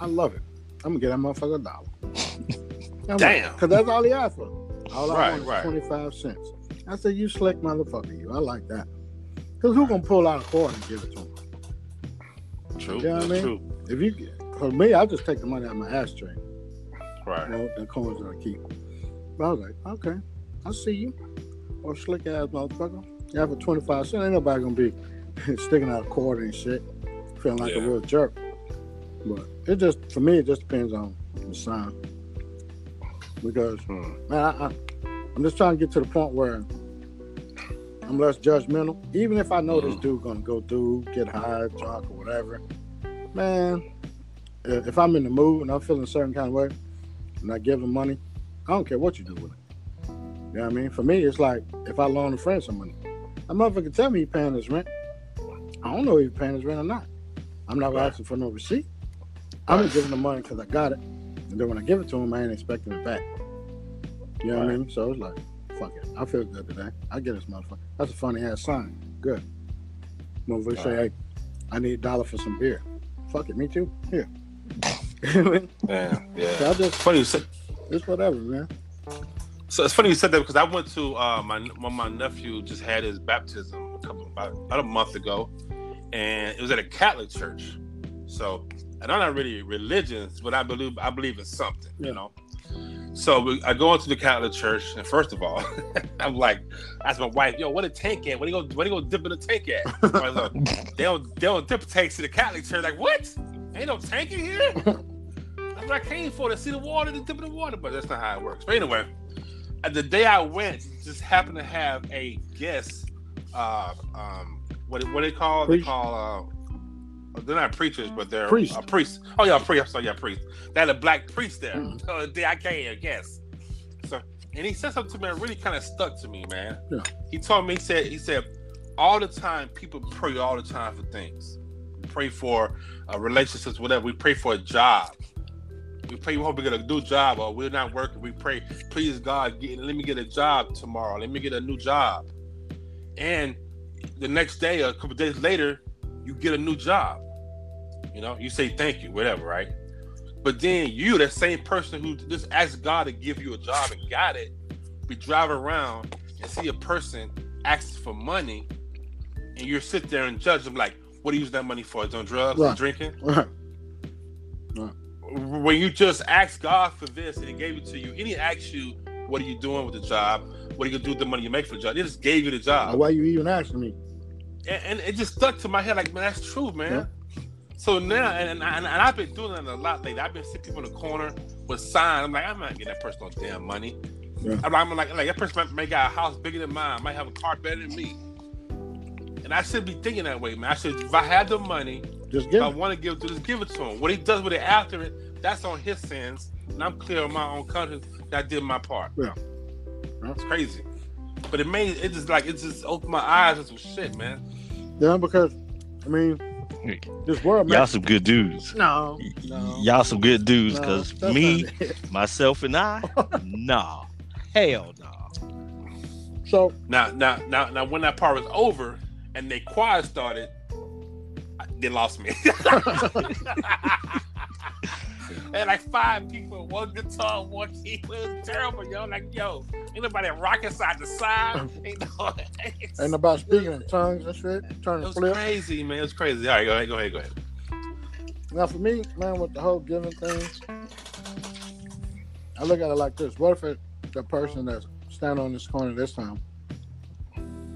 I love it. I'm gonna get that motherfucker a dollar. Damn. Because that's all he asked for. All I Right, want is right. 25 cents. I said, you slick motherfucker, you. I like that. Because who gonna pull out a quarter and give it to him? True. You know what I mean? true. If you, for me, I just take the money out of my ashtray. Right. you know, the coins that I keep. But I was like, okay, I see you. Or slick ass motherfucker. You Yeah, for 25 cents, ain't nobody gonna be sticking out a quarter and shit, feeling like a real jerk. But it just, for me, it just depends on the sign. Because, man, I, I, I'm just trying to get to the point where I'm less judgmental. Even if I know this Mhm. dude gonna go through, get high, talk, or whatever, man, if I'm in the mood and I'm feeling a certain kind of way, and I give him money, I don't care what you do with it. You know what I mean? For me, it's like if I loan a friend some money, a motherfucker can tell me he paying his rent. I don't know if he's paying his rent or not. I'm not Right. asking for no receipt. I'm give him the money because I got it, and then when I give it to him, I ain't expecting it back. You know what I mean? So it's like, fuck it. I feel good today. I get this motherfucker. That's a funny ass sign. Good. Motherfucker say, hey, I need a dollar for some beer. Fuck it, me too. Here. You know what I mean? Yeah. Yeah. So I just, Funny you said. it's whatever, man. So it's funny you said that because I went to uh, my when my nephew just had his baptism a couple about, about a month ago, and it was at a Catholic church. So and I'm not really religious, but I believe I believe in something, Yeah. you know. So we, I go into the Catholic church, and first of all, I'm like, ask my wife, "Yo, what a tank at? What do you go? What do you go dip in the tank at?" Look, they don't they don't dip tanks to the Catholic church. Like what? Ain't no tank in here. That's what I came for to see the water, to dip in the water, but that's not how it works. But anyway, uh, the day I went, just happened to have a guest. Uh, um, what what they call? They call. Uh, they're not preachers, but they're Priest. a priest. Oh yeah, priest. So yeah, priest. They had a black priest there. Mm. The I I guess. So and he said something to me that really kind of stuck to me, man. Yeah. He told me he said he said all the time people pray all the time for things. We pray for uh, relationships, whatever. We pray for a job. We pray we hope we get a new job, or we're not working. We pray, please God, get, let me get a job tomorrow. Let me get a new job. And the next day, a couple days later, you get a new job. You know, you say thank you, whatever, right? But then you, that same person who just asked God to give you a job and got it, be driving around and see a person asks for money, and you sit there and judge them like, what do you use that money for? Is on drugs, Right. drinking? Right. When you just ask God for this and He gave it to you, and He asked you, what are you doing with the job? What are you gonna do with the money you make for the job? He just gave you the job. Why are you even asking me? and, and it just stuck to my head like man that's true man so now and, and, and i've been doing that a lot lately. I've been seeing people in the corner with signs. I'm like i'm not getting that person no damn money. Yeah. I'm, I'm like like that person might, may got a house bigger than mine might have a car better than me. And i should be thinking that way man. I should if i had the money Just if give i it. want to give it to just give it to him. What he does with it after it that's on his sins and i'm clear on my own conscience that i did my part. Yeah. that's crazy. But it made it just like it just opened my eyes to some shit man. Yeah, because I mean, this world, Y'all man. some good dudes. No, no. Y'all some good dudes, no, cause that's me, myself, and I, nah, hell no. So Now, now, now, now, when that part was over and they choir started, they lost me. And like five people, one guitar, one keyboard. It was terrible, yo. Like, yo, ain't nobody rocking side to side. Ain't no. ain't about speaking in tongues and shit, it was flip. crazy, man. It was crazy. All right, go ahead, go ahead, go ahead. Now for me, man, with the whole giving thing, I look at it like this: What if it, the person that's standing on this corner this time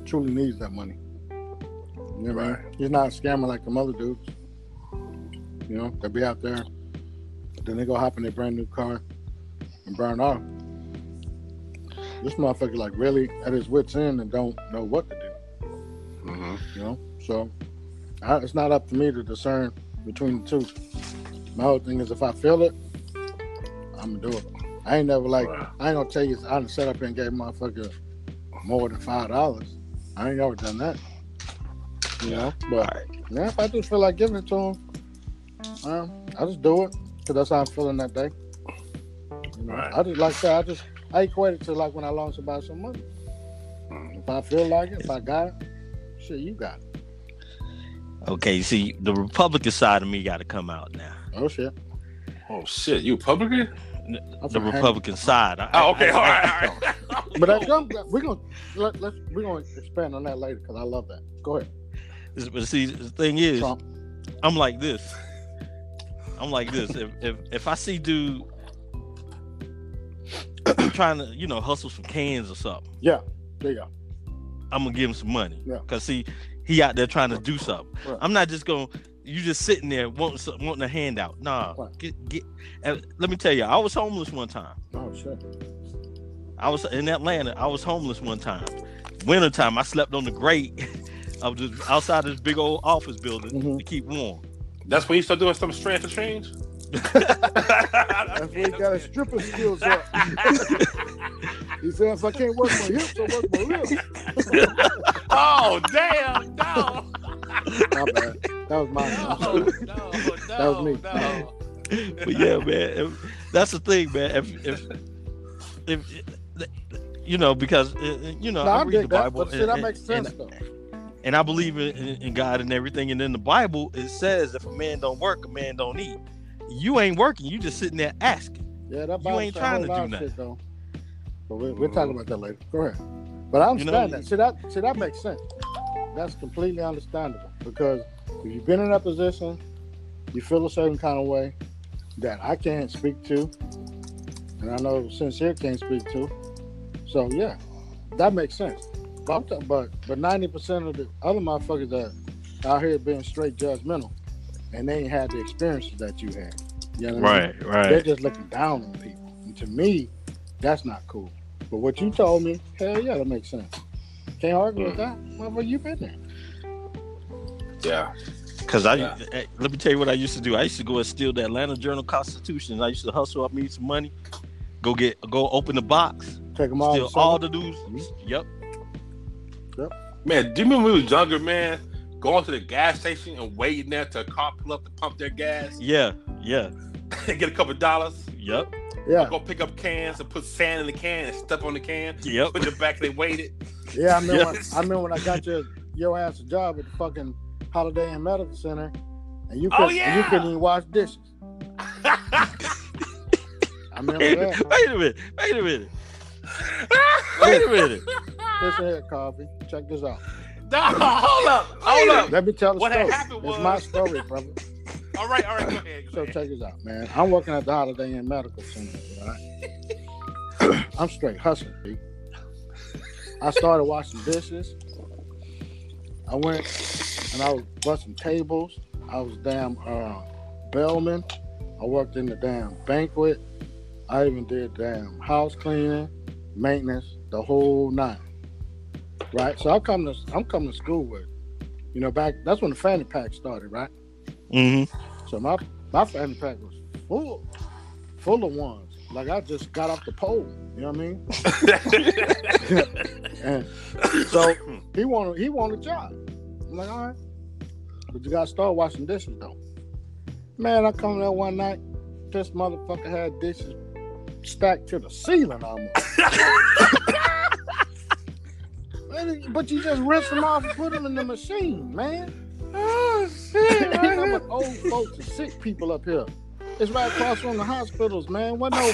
truly needs that money? You know what I Right. mean? He's not scamming like the other dudes. You know, they'll be out there, then they go hop in their brand new car and burn off. This motherfucker like really at his wits end and don't know what to do. Mm-hmm. You know, so I, it's not up to me to discern between the two. My whole thing is if I feel it, I'm gonna do it. I ain't never like Wow. I ain't gonna tell you I done set up here and gave motherfucker more than five dollars. I ain't never done that. You know, but yeah, if I just feel like giving it to him, um, I just do it because that's how I'm feeling that day. You know, Right. I just like that. I just I equate it to like when I loan somebody some money. Mm. If I feel like it, if I got it, shit, you got it. Okay, you see, the Republican side of me got to come out now. Oh shit. Oh shit, you Republican? I'm The finna hang- Republican side. I, Oh, okay, I- all I- right, all right. But that comes. We're gonna let, let's we're gonna expand on that later because I love that. Go ahead, But see, the thing is, Trump. I'm like this. I'm like this. If if if I see dude trying to, you know, hustle some cans or something, Yeah, there you go. I'm gonna give him some money. Yeah. Cause see, he out there trying to do something. Right. I'm not just gonna. You just sitting there wanting some- wanting a handout. Nah, Right. get get. and let me tell you, I was homeless one time. Oh shit. I was in Atlanta. I was homeless one time. Wintertime, I slept on the grate of the outside this big old office building Mhm. to keep warm. That's when you start doing some strength to change. That's when he got his stripping skills up. he said, if I can't work my hips, I work my lips. oh damn! No, My bad. That was mine. no, no, no. That was me. No. but yeah, man, if, that's the thing, man. If if if you know, because uh, you know, No, I I read dig the that, Bible, but see, and, that makes sense and, though. And I believe in, in, God and everything. And in the Bible, it says, if a man don't work, a man don't eat. You ain't working. You just sitting there asking. Yeah, that You Bible ain't a trying to lot do of nothing. shit, though. But we, we'll talk about that later. Go ahead. But I You know- understand that. See that. See that makes sense. That's completely understandable because if you've been in that position, you feel a certain kind of way that I can't speak to, and I know sincere can't speak to. So yeah, that makes sense. But I'm talking- but but ninety percent of the other motherfuckers that out here being straight judgmental, and they ain't had the experiences that you had. You know what I mean? They're just looking down on people. And to me, that's not cool. But what you told me, hell yeah, that makes sense. Can't argue with that. Motherfucker, you been there. Yeah. Because I, Yeah. eh, let me tell you what I used to do. I used to go and steal the Atlanta Journal Constitution. I used to hustle up me some money, go get, go open the box, Take them all. steal to sell all them. the dudes. Yep. Man, do you remember when we was younger, man? Going to the gas station and waiting there till a car pull up to pump their gas Yeah. Yeah. and get a couple dollars. Yep. Yeah, Go pick up cans and put sand in the can and step on the can. Yep. Put it back. They waited. yeah. I remember. Yes. When, I remember when I got your your ass a job at the fucking Holiday Inn Medical Center, and you Oh, couldn't, and yeah. you couldn't even wash dishes. I remember Wait, that. wait a minute. Wait a minute. Wait a minute. Listen here, Coffee. Check this out. No, hold up, hold up. Let me tell the What story. happened It's my story, brother. All right, all right, go ahead. Go So ahead. check this out, man. I'm working at the Holiday Inn Medical Center, right? I'm straight hustling, B. I started washing dishes. I went and I was busting tables. I was damn uh, bellman. I worked in the damn banquet. I even did damn house cleaning, maintenance, the whole nine. Right. So I'm coming to I'm coming to school with, you know, back that's when the fanny pack started, right? Mm-hmm. So my my fanny pack was full, full of ones. Like I just got off the pole. You know what I mean? And so he wanted he wanted a job. I'm like, all right, but you gotta start washing dishes though. Man, I come there one night. This motherfucker had dishes stacked to the ceiling almost. Man, but you just rinse them off and put them in the machine, man. oh shit! Ain't nothing but old folks and sick people up here. It's right across from the hospitals, man. What no,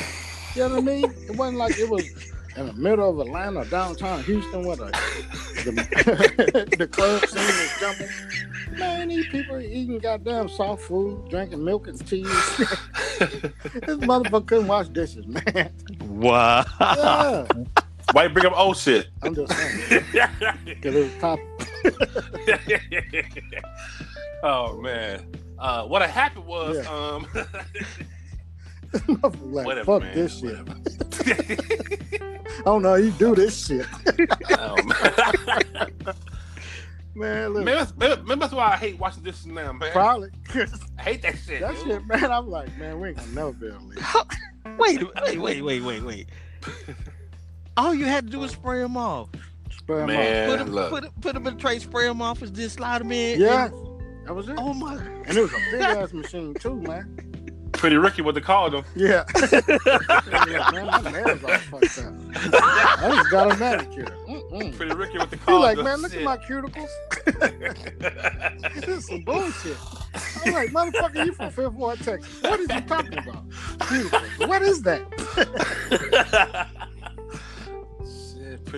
you know what I mean? It wasn't like it was in the middle of Atlanta, downtown Houston, where the the, the club scene was jumping. Man, these people eating goddamn soft food, drinking milk and cheese. this motherfucker couldn't wash dishes, man. Wow. Yeah, Why you bring up old shit? I'm just saying. Cause it was top. oh man. Uh, what had happened was, Yeah. um, like, whatever, fuck man. this shit. Whatever. I don't know how you do this shit. oh, man. Man, look, Maybe, that's, maybe, maybe that's why I hate watching this now, man. probably. I hate that shit. That yo. shit, man, I'm like, man, we ain't gonna never be able to leave. Wait, wait, wait, wait, wait, wait. All you had to do was spray them off. Spray 'em Man. Put them, look. put, 'em- put them in a tray, spray them off, and then slide them in. Yeah, and- that was it. oh my. And it was a big ass machine too, man. Pretty Ricky, what they called him. Yeah. yeah man, my nails all fucked up. I just got a manicure. Mm-mm. Pretty Ricky, what they He called like, man, look at my cuticles. This is some bullshit. I'm like, motherfucker, you from Fifth Ward, Texas. What is you talking about? Cuticles. What is that?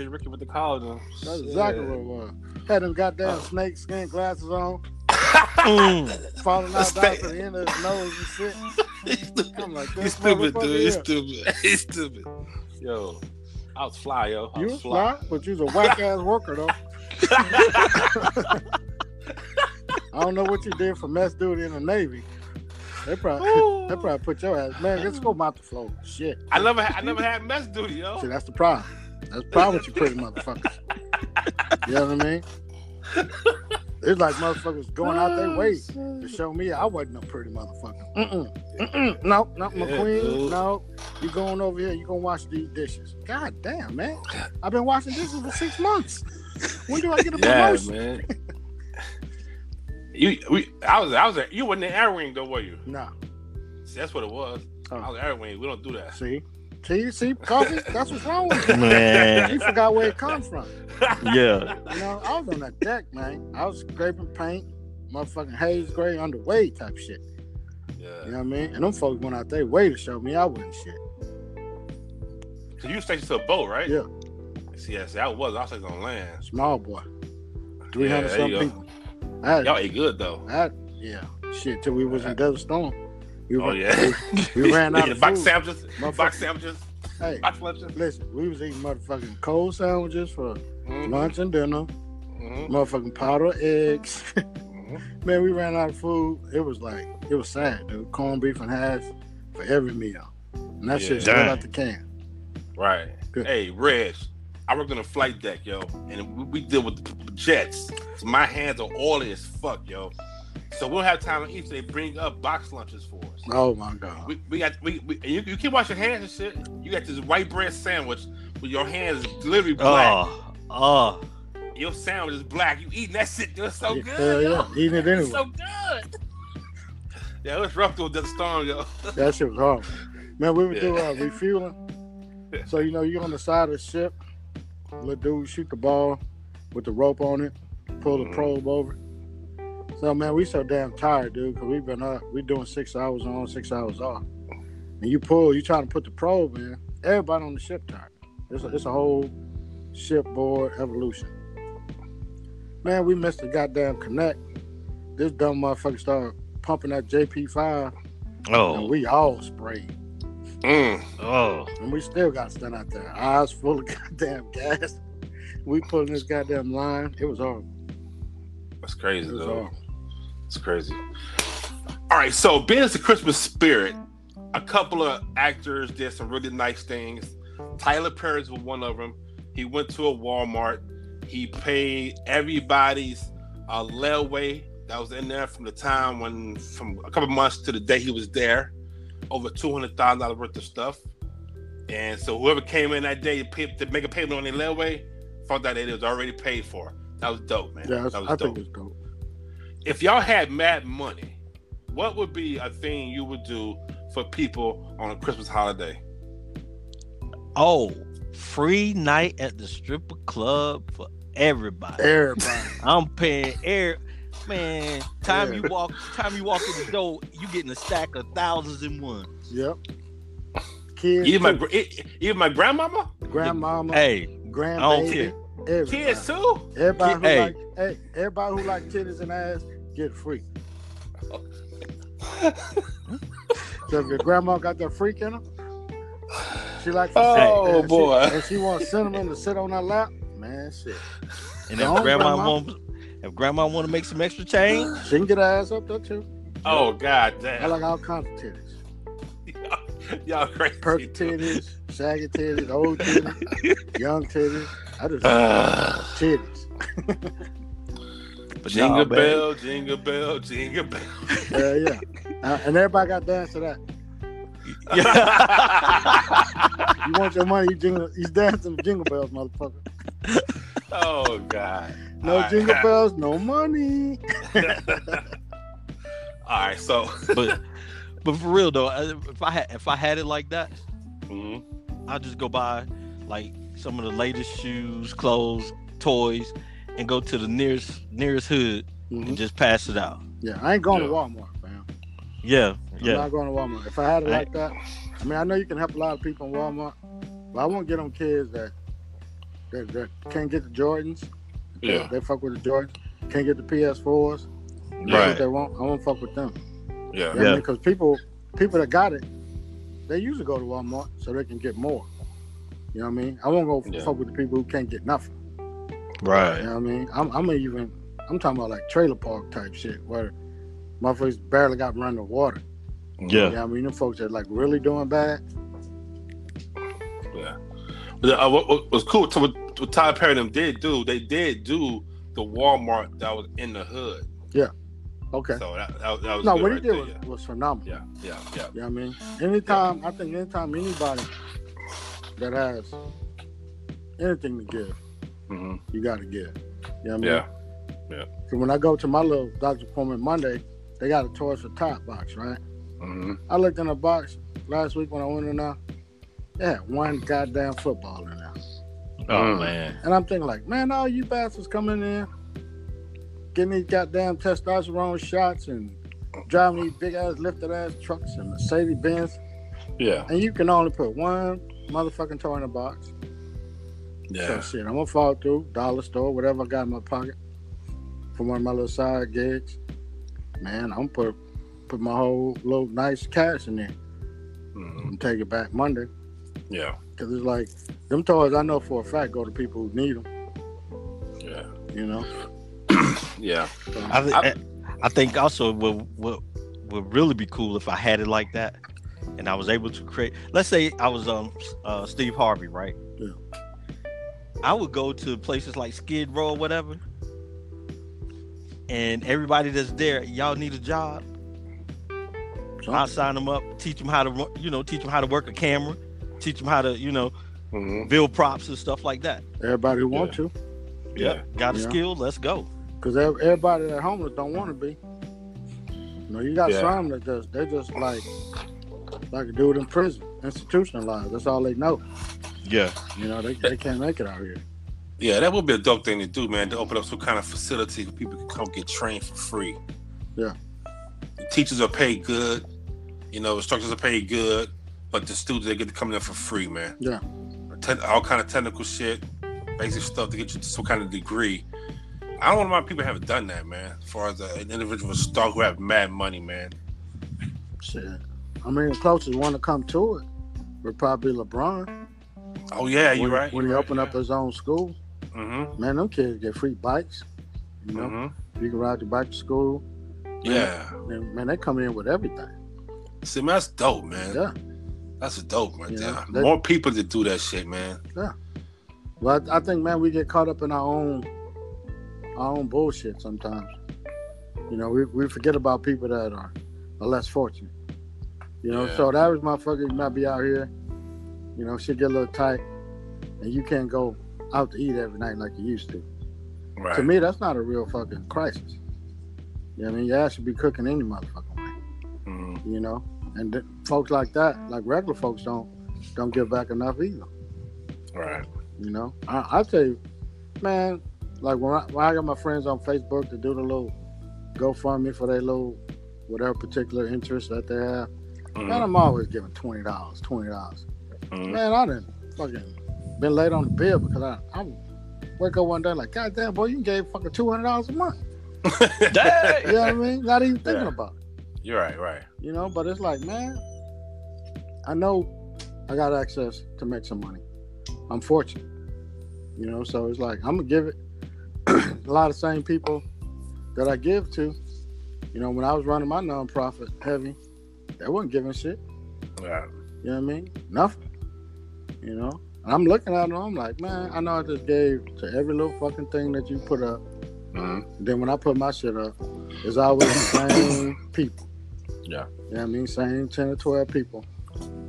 Shit, Pretty Ricky, with the collar him. That's Shit. exactly what it was. Had them goddamn snake skin glasses on, Mm. falling out down Snake- to the end of his nose and shit. He's stupid. I'm like, He's stupid, motherfucker dude. He's stupid. He's stupid. Yo, I was fly, yo. I You was was fly, but you was a whack ass worker though. I don't know what you did for mess duty in the Navy. They probably they probably put your ass man. Let's go mount the floor. Shit. I never, had, I never had mess duty, yo. See, that's the problem. That's the problem with you pretty motherfuckers. You know what I mean? It's like motherfuckers going out their way to show me I wasn't no pretty motherfucker. Mm-mm. Mm-mm. No, no, Yeah, McQueen. no, you going over here? You gonna wash these dishes? God damn, man! I've been washing dishes for six months. When do I get a Yeah, promotion? man. You, we, I was, I was, you wasn't in air wing though, were you? Nah. See, that's what it was. Oh. I was air wing. We don't do that. See, see, see, coffee. That's what's wrong with you. Man, You forgot where it comes from. Yeah. You know, I was on that deck, man. I was scraping paint, motherfucking haze gray underway type shit. Yeah. You know what I mean? And them folks went out their way to show me I wasn't shit. So you stationed to a boat, right? Yeah. See, yes, that was. I was stationed on land. Small boy, three hundred Yeah, there you something go. people. I had, Y'all ate good though. I had, yeah, shit. Till we was in Desert Storm. We, Oh were- yeah. we, ran out Yeah, of box food. sandwiches. Box sandwiches. Hey, Box listen, we was eating motherfucking cold sandwiches for Mhm, lunch and dinner. mhm, Motherfucking powdered eggs. mhm. Man, we ran out of food. It was like it was sad, dude. Corned beef and hash for every meal, and that Yeah. shit straight out the can. Right. Good. Hey, Reg, I worked on a flight deck, yo, and we, we deal with the jets. So my hands are oily as fuck, yo. So we don't have time to eat. So they bring up box lunches for us. Oh my god. We, we got we, we you, you can wash your hands and shit. You got this white bread sandwich with your hands literally black. Oh. Oh. Your sandwich is black. You eating that shit? It's so Yeah, good. hell yo. yeah, eating it It's anyway. so good. Yeah, it was rough through the storm, yo. That shit was horrible. Man, we would do Yeah. uh, refueling. So you know, you're on the side of the ship, let dude shoot the ball with the rope on it, pull the Mhm. probe over. So man, we so damn tired, dude, because we've been up. We doing six hours on, six hours off. And you pull, you trying to put the probe in. Everybody on the ship tired. It's a, it's a whole shipboard evolution. Man, we missed the goddamn connect. This dumb motherfucker started pumping that JP5, Oh. and we all sprayed. Mm. oh, And we still got to stand out there, eyes full of goddamn gas. We pulling this goddamn line. It was horrible. That's crazy, It was though. horrible. It's crazy. All right, so being as the Christmas spirit, a couple of actors did some really nice things. Tyler Perry was one of them. He went to a Walmart. He paid everybody's uh, layaway that was in there from the time when, from a couple months to the day he was there, over two hundred thousand dollars worth of stuff. And so whoever came in that day to, pay, to make a payment on their layaway, found out that it was already paid for. That was dope, man. Yeah, that was I dope think it's dope. If y'all had mad money, what would be a thing you would do for people on a Christmas holiday? oh! Free night at the stripper club for everybody. Everybody. I'm paying air. Man, time Yeah. you walk, time you walk in the door, you getting a stack of thousands in one. yep. Kids, Even my too. gr- e- even my grandmama, grandmama, Hey, grandbaby, I don't care. everybody. kids too. Everybody who Hey. like, hey, everybody who like titties and ass get free. so if your grandma got that freak in her, she like. to sit- Oh, and she- boy. and she wants cinnamon to sit on her lap. Man, shit. and if grandma grandma. want, if grandma want to make some extra change, She can get her ass up there too. Oh God I damn! like all kinds of titties. y'all crazy. Perky titties, shaggy titties, old titties, young titties. I just Ah. titties. but jingle nah, man. bell, jingle bell, jingle bell. Yeah, yeah. Uh, and everybody got to dance to that. You want your money, you jingle, you dancing to jingle bells, motherfucker. oh God! No All right. jingle bells, no money. All right, so but but for real though, if I had if I had it like that, Mhm. I'd just go buy like some of the latest shoes, clothes, toys, and go to the nearest nearest hood Mhm. and just pass it out. Yeah, I ain't going Yeah. to Walmart, fam. Yeah, yeah. I'm yeah. not going to Walmart. If I had it I- like that, I mean, I know you can help a lot of people in Walmart, but I won't get them kids that that, that can't get the Jordans. Yeah. They fuck with the Jordans. Can't get the PS4s. That's Right. what they want. I won't fuck with them. yeah, You know Yeah. Because people, people that got it, they usually go to Walmart so they can get more. You know what I mean? I won't go Yeah. fuck with the people who can't get nothing. Right. You know what I mean? I'm, I'm even, I'm talking about like trailer park type shit where motherfuckers barely got run to water. Yeah. You know I mean? Them folks that like really doing bad. Yeah. But, uh, what, what was cool to what, what Tyler Perry them did do, they did do the Walmart that was in the hood. Yeah. Okay. So that, that, was- that was No, what he did there, was, yeah. was phenomenal. Yeah, yeah, yeah. You know what I mean? Anytime, I think anytime anybody that has anything to give, hmm you got to get. You know what I mean? Yeah. So when I go to my little doctor appointment Monday, they got a Toys for Tots box, right? hmm I looked in the box last week when I went in there. Yeah, one goddamn football in there. Oh Mm. man. And I'm thinking like, man, all you bastards coming in, getting these goddamn testosterone shots and driving these big ass lifted ass trucks and Mercedes Benz, Yeah, and you can only put one motherfucking toy in the box. Yeah. So shit, I'm gonna fall through dollar store, whatever I got in my pocket from one of my little side gigs. Man, I'm put put my whole little nice cash in there hmm and take it back Monday. Yeah, Cause it's like them toys I know for a fact go to people who need them. yeah, You know. yeah. So, I, th- I- I think also what what would really be cool if I had it like that, and I was able to create. Let's say I was um uh, Steve Harvey, right? Yeah. I would go to places like Skid Row or whatever, and everybody that's there, y'all need a job. so- I'll sign them up, teach them how to, you know, teach them how to work a camera, teach them how to, you know, hmm build props and stuff like that. everybody who want Yeah. to, Yeah, Got a Yeah. skill? Let's go. cause everybody that homeless don't want to be. You know, you got Yeah. some that just they just like like a dude in prison, institutionalized. That's all they know. Yeah. You know, they, they can't make it out here. yeah. That would be a dope thing to do, man. To open up some kind of facility where people can come get trained for free. Yeah. The teachers are paid good. You know, instructors are paid good, but the students they get to come in for free, man. Yeah. All kind of technical shit. basic stuff to get you to some kind of degree. I don't know why people haven't done that, man. As far as an individual star who have mad money, man. Shit. I mean, the closest one to come to it would probably LeBron. Oh yeah, you're when, right. When he you're opened right, up his own school, yeah. Mhm. man, them kids get free bikes. You know, Mhm. you can ride your bike to school. Yeah. And, man, they come in with everything. See, man, that's dope, man. Yeah. That's dope right Yeah, there. they- More people to do that shit, man. Yeah. But I think, man, we get caught up in our own our own bullshit sometimes. You know, we, we forget about people that are, are less fortunate. You know, Yeah. so the average motherfucker not be out here, you know, shit get a little tight, and you can't go out to eat every night like you used to. Right. To me, that's not a real fucking crisis. You know what I mean? Your ass should be cooking any motherfucking way. Mhm. You know, and th- folks like that, like regular folks, don't don't give back enough either. Right. You know, I, I tell you, man, like when I, when I got my friends on Facebook to do the little GoFundMe for their little whatever particular interest that they have, Mhm. man, I'm always giving twenty dollars, twenty dollars. Mhm. Man, I didn't fucking been late on the bill because I I wake up one day like, God damn, boy, you gave fucking two hundred dollars a month. Dang. You know what I mean? Not even thinking Yeah. about it. You're right. Right. You know, but it's like, man, I know I got access to make some money. I'm fortunate. You know, so it's like I'm gonna give it a lot of same people that I give to. You know, when I was running my nonprofit heavy, they wasn't giving shit. Yeah. You know what I mean? Nothing. You know? And I'm looking at them, I'm like, man, I know I just gave to every little fucking thing that you put up. Mhm. Then when I put my shit up, it's always the same people. Yeah. You know what I mean? Same 10 or 12 people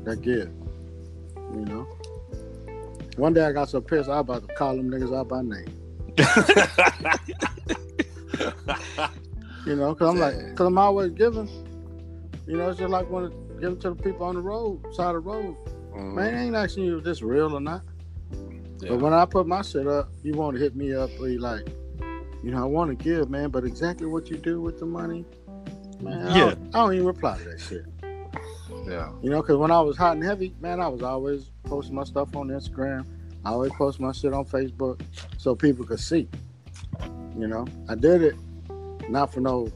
that give. You know? One day I got so pissed, I was about to call them niggas out by name. You know, because I'm like, because I'm always giving. You know, it's just like when give it to the people on the road, side of the road. Mhm. Man, I ain't asking you if this real or not. Yeah. But when I put my shit up, you want to hit me up, or you like, you know, I want to give, man, but exactly what you do with the money, man, I Yeah. don't, I don't even reply to that shit. yeah. You know, because when I was hot and heavy, man, I was always posting my stuff on Instagram. I always post my shit on Facebook so people could see. You know, I did it not for no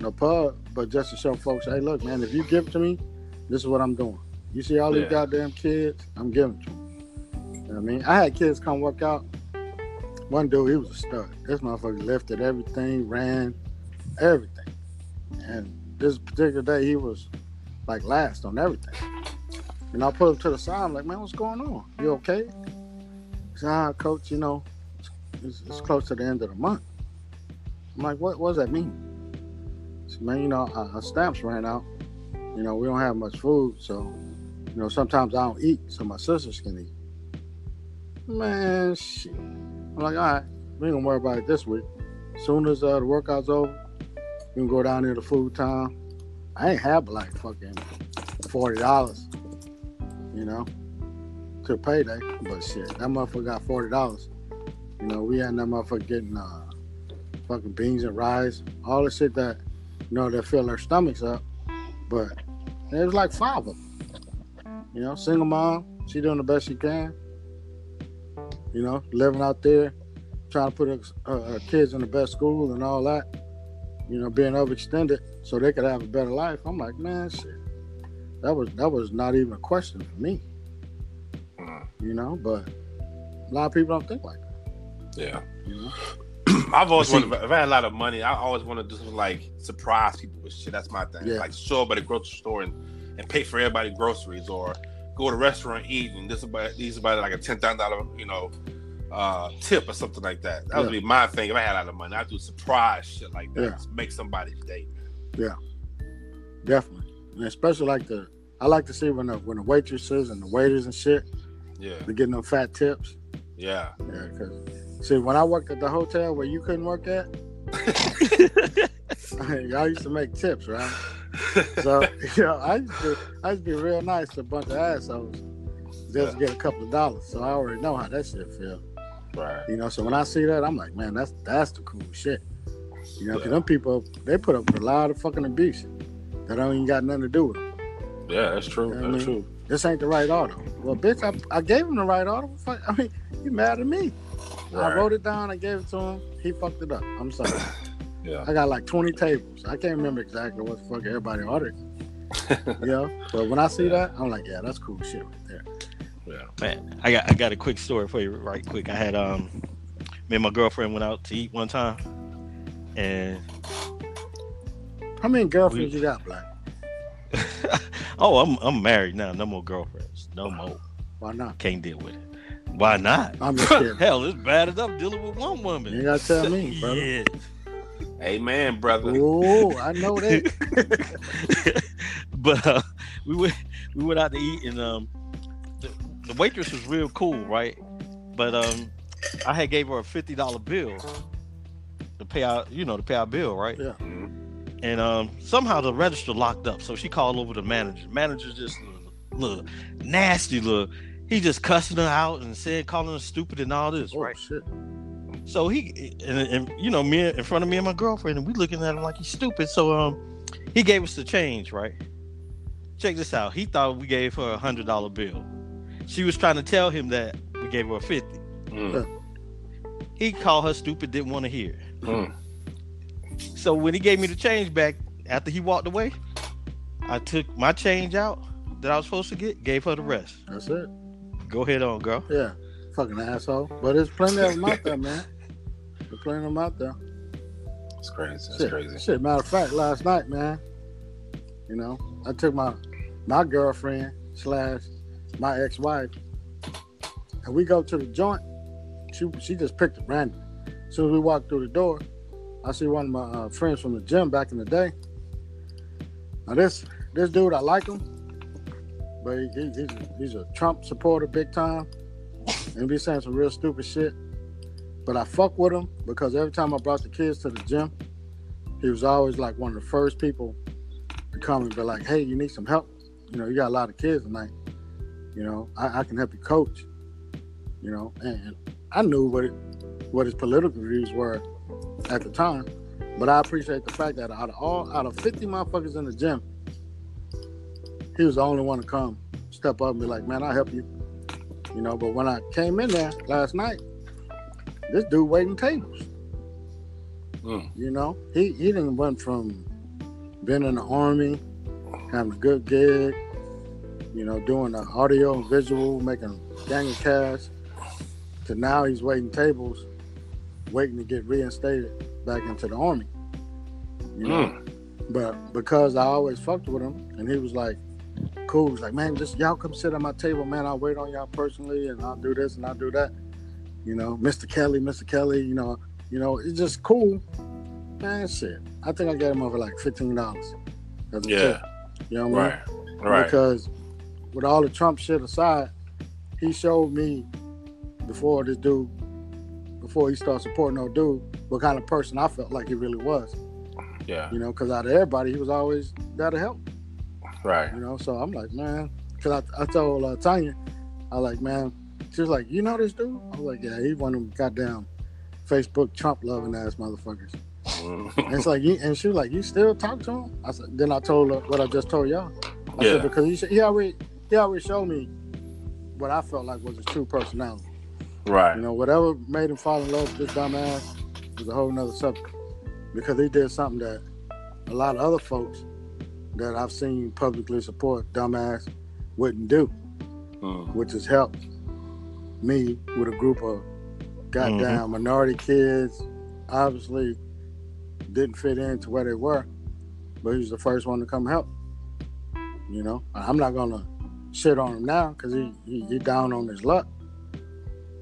no pub, but just to show folks, hey, look, man, if you give it to me, this is what I'm doing. You see all these Yeah. goddamn kids, I'm giving to them. You know what I mean? I had kids come work out. One dude, he was a stud. This motherfucker lifted everything, ran, everything. And this particular day, he was like last on everything. And I put him to the side. I'm like, man, what's going on? You okay? He said, ah, coach, you know, it's, it's close to the end of the month. I'm like, what, what does that mean? Man, you know, our, our stamps ran out. You know, we don't have much food, so, you know, sometimes I don't eat, so my sisters can eat. Man. I'm like, all right, we ain't gonna worry about it this week. As soon as uh, the workout's over, we can go down there to food time. I ain't have like fucking forty dollars, you know, to payday. But shit, that motherfucker got forty dollars. You know, we had that motherfucker getting uh, fucking beans and rice, all the shit that you know that fill their stomachs up. But it was like five of them. You know, single mom, she doing the best she can. You know, living out there, trying to put her, her, her kids in the best school and all that. You know, being overextended so they could have a better life. I'm like, man, shit. That was that was not even a question for me. Mhm. You know, but a lot of people don't think like that. Yeah. You know? I've always wanted, if I had a lot of money, I always want to do something like surprise people with shit. That's my thing. Yeah. Like show up at a grocery store and, and pay for everybody groceries or go to a restaurant eat and this about these about like a ten thousand dollar, you know, uh tip or something like that. That would be my thing. If I had a lot of money, I'd do surprise shit like that. Yeah. Make somebody's day. Yeah, definitely. And especially like the I like to see when the when the waitresses and the waiters and shit Yeah. they're getting them fat tips. Yeah. Yeah, because see when I worked at the hotel where you couldn't work at, I used to make tips, right? So you know, I used to I used to be real nice to a bunch of assholes just to get a couple of dollars. So I already know how that shit feel. right. You know, so when I see that, I'm like, man, that's that's the cool shit. You know, because Yeah. them people they put up with a lot of fucking abuse that don't even got nothing to do with them. Yeah, that's true. Yeah, I that's mean- true. This ain't the right auto. Well, bitch, I, I gave him the right auto. Fuck, I mean, you mad at me? Right. wrote it down. I gave it to him. He fucked it up. I'm sorry. Yeah. I got like 20 tables. I can't remember exactly what the fuck everybody ordered. you know, but when I see that, I'm like, yeah, that's cool shit right there. Yeah. Man, I got I got a quick story for you, right quick. I had um, me and my girlfriend went out to eat one time, and How many girlfriends you got, Black? oh, I'm I'm married now. No more girlfriends. No more. Why not? Can't deal with it. Why not? I'm just kidding. Hell, it's bad enough dealing with one woman. You ain't gotta tell me, brother. Yeah. Amen, brother. Oh, I know that. but uh, we went we went out to eat and um the, the waitress was real cool, right? But um I had gave her a fifty dollar bill to pay out, you know, to pay our bill, right? Yeah. Mhm. And um somehow the register locked up, so she called over the manager. The Manager just look nasty look. He just cussing her out and said calling her stupid and all this, Oh right? shit. So he and, and you know me in front of me and my girlfriend, and we looking at him like he's stupid. So um, he gave us the change, right? Check this out. He thought we gave her a hundred dollar bill. She was trying to tell him that we gave her a fifty. Mm. He called her stupid, didn't want to hear. Mm. So when he gave me the change back after he walked away, I took my change out that I was supposed to get, gave her the rest. That's it. Go ahead on, girl. Yeah. Fucking asshole. But there's plenty of them out there, man. There's plenty of them out there. It's crazy. It's shit. crazy. Shit. Matter of fact, last night, man, you know, I took my my girlfriend slash my ex-wife, and we go to the joint. She she just picked it random. As soon as we walk through the door, I see one of my uh, friends from the gym back in the day. Now this this dude, I like him, but he, he- he's he's a Trump supporter big time, and be saying some real stupid shit. But I fuck with him because every time I brought the kids to the gym, he was always like one of the first people to come and be like, "Hey, you need some help? You know, you got a lot of kids tonight. You know, I, I can help you coach. You know, and, I knew what it, what his political views were at the time, but I appreciate the fact that out of all out of 50 motherfuckers in the gym, he was the only one to come step up and be like, "Man, I'll help you." You know, but when I came in there last night, this dude waiting tables. Mm. You know, he he didn't went from being in the army, having a good gig, you know, doing the audio and visual, making gang of cash, to now he's waiting tables, waiting to get reinstated back into the army. You know, Mm. but because I always fucked with him, and he was like, cool. He's like, man, just y'all come sit at my table, man. I'll wait on y'all personally, and I'll do this and I'll do that. You know, Mr. Kelly, Mr. Kelly. You know, you know, it's just cool. Man, shit. I think I gave him over like fifteen dollars. Yeah. You know what I mean? Right. Right. Because with all the Trump shit aside, he showed me before this dude, before he started supporting no dude, what kind of person I felt like he really was. Yeah. You know, because out of everybody, he was always there to help. Right. You know, so I'm like, man, because I, I told uh, Tanya, I like, man, she was like, you know this dude? I was like, yeah, he's one of them goddamn Facebook Trump loving ass motherfuckers. And Mm. it's like, you, and she was like, you still talk to him? I said, then I told her what I just told y'all. I Yeah. said, because he, he already he already showed me what I felt like was his true personality. right. You know, whatever made him fall in love with this dumbass was a whole nother subject. Because he did something that a lot of other folks that I've seen publicly support dumbass wouldn't do, Mm. which has helped me with a group of goddamn minority kids. Obviously didn't fit into where they were, but he was the first one to come help. You know, I'm not gonna shit on him now because he, he he down on his luck.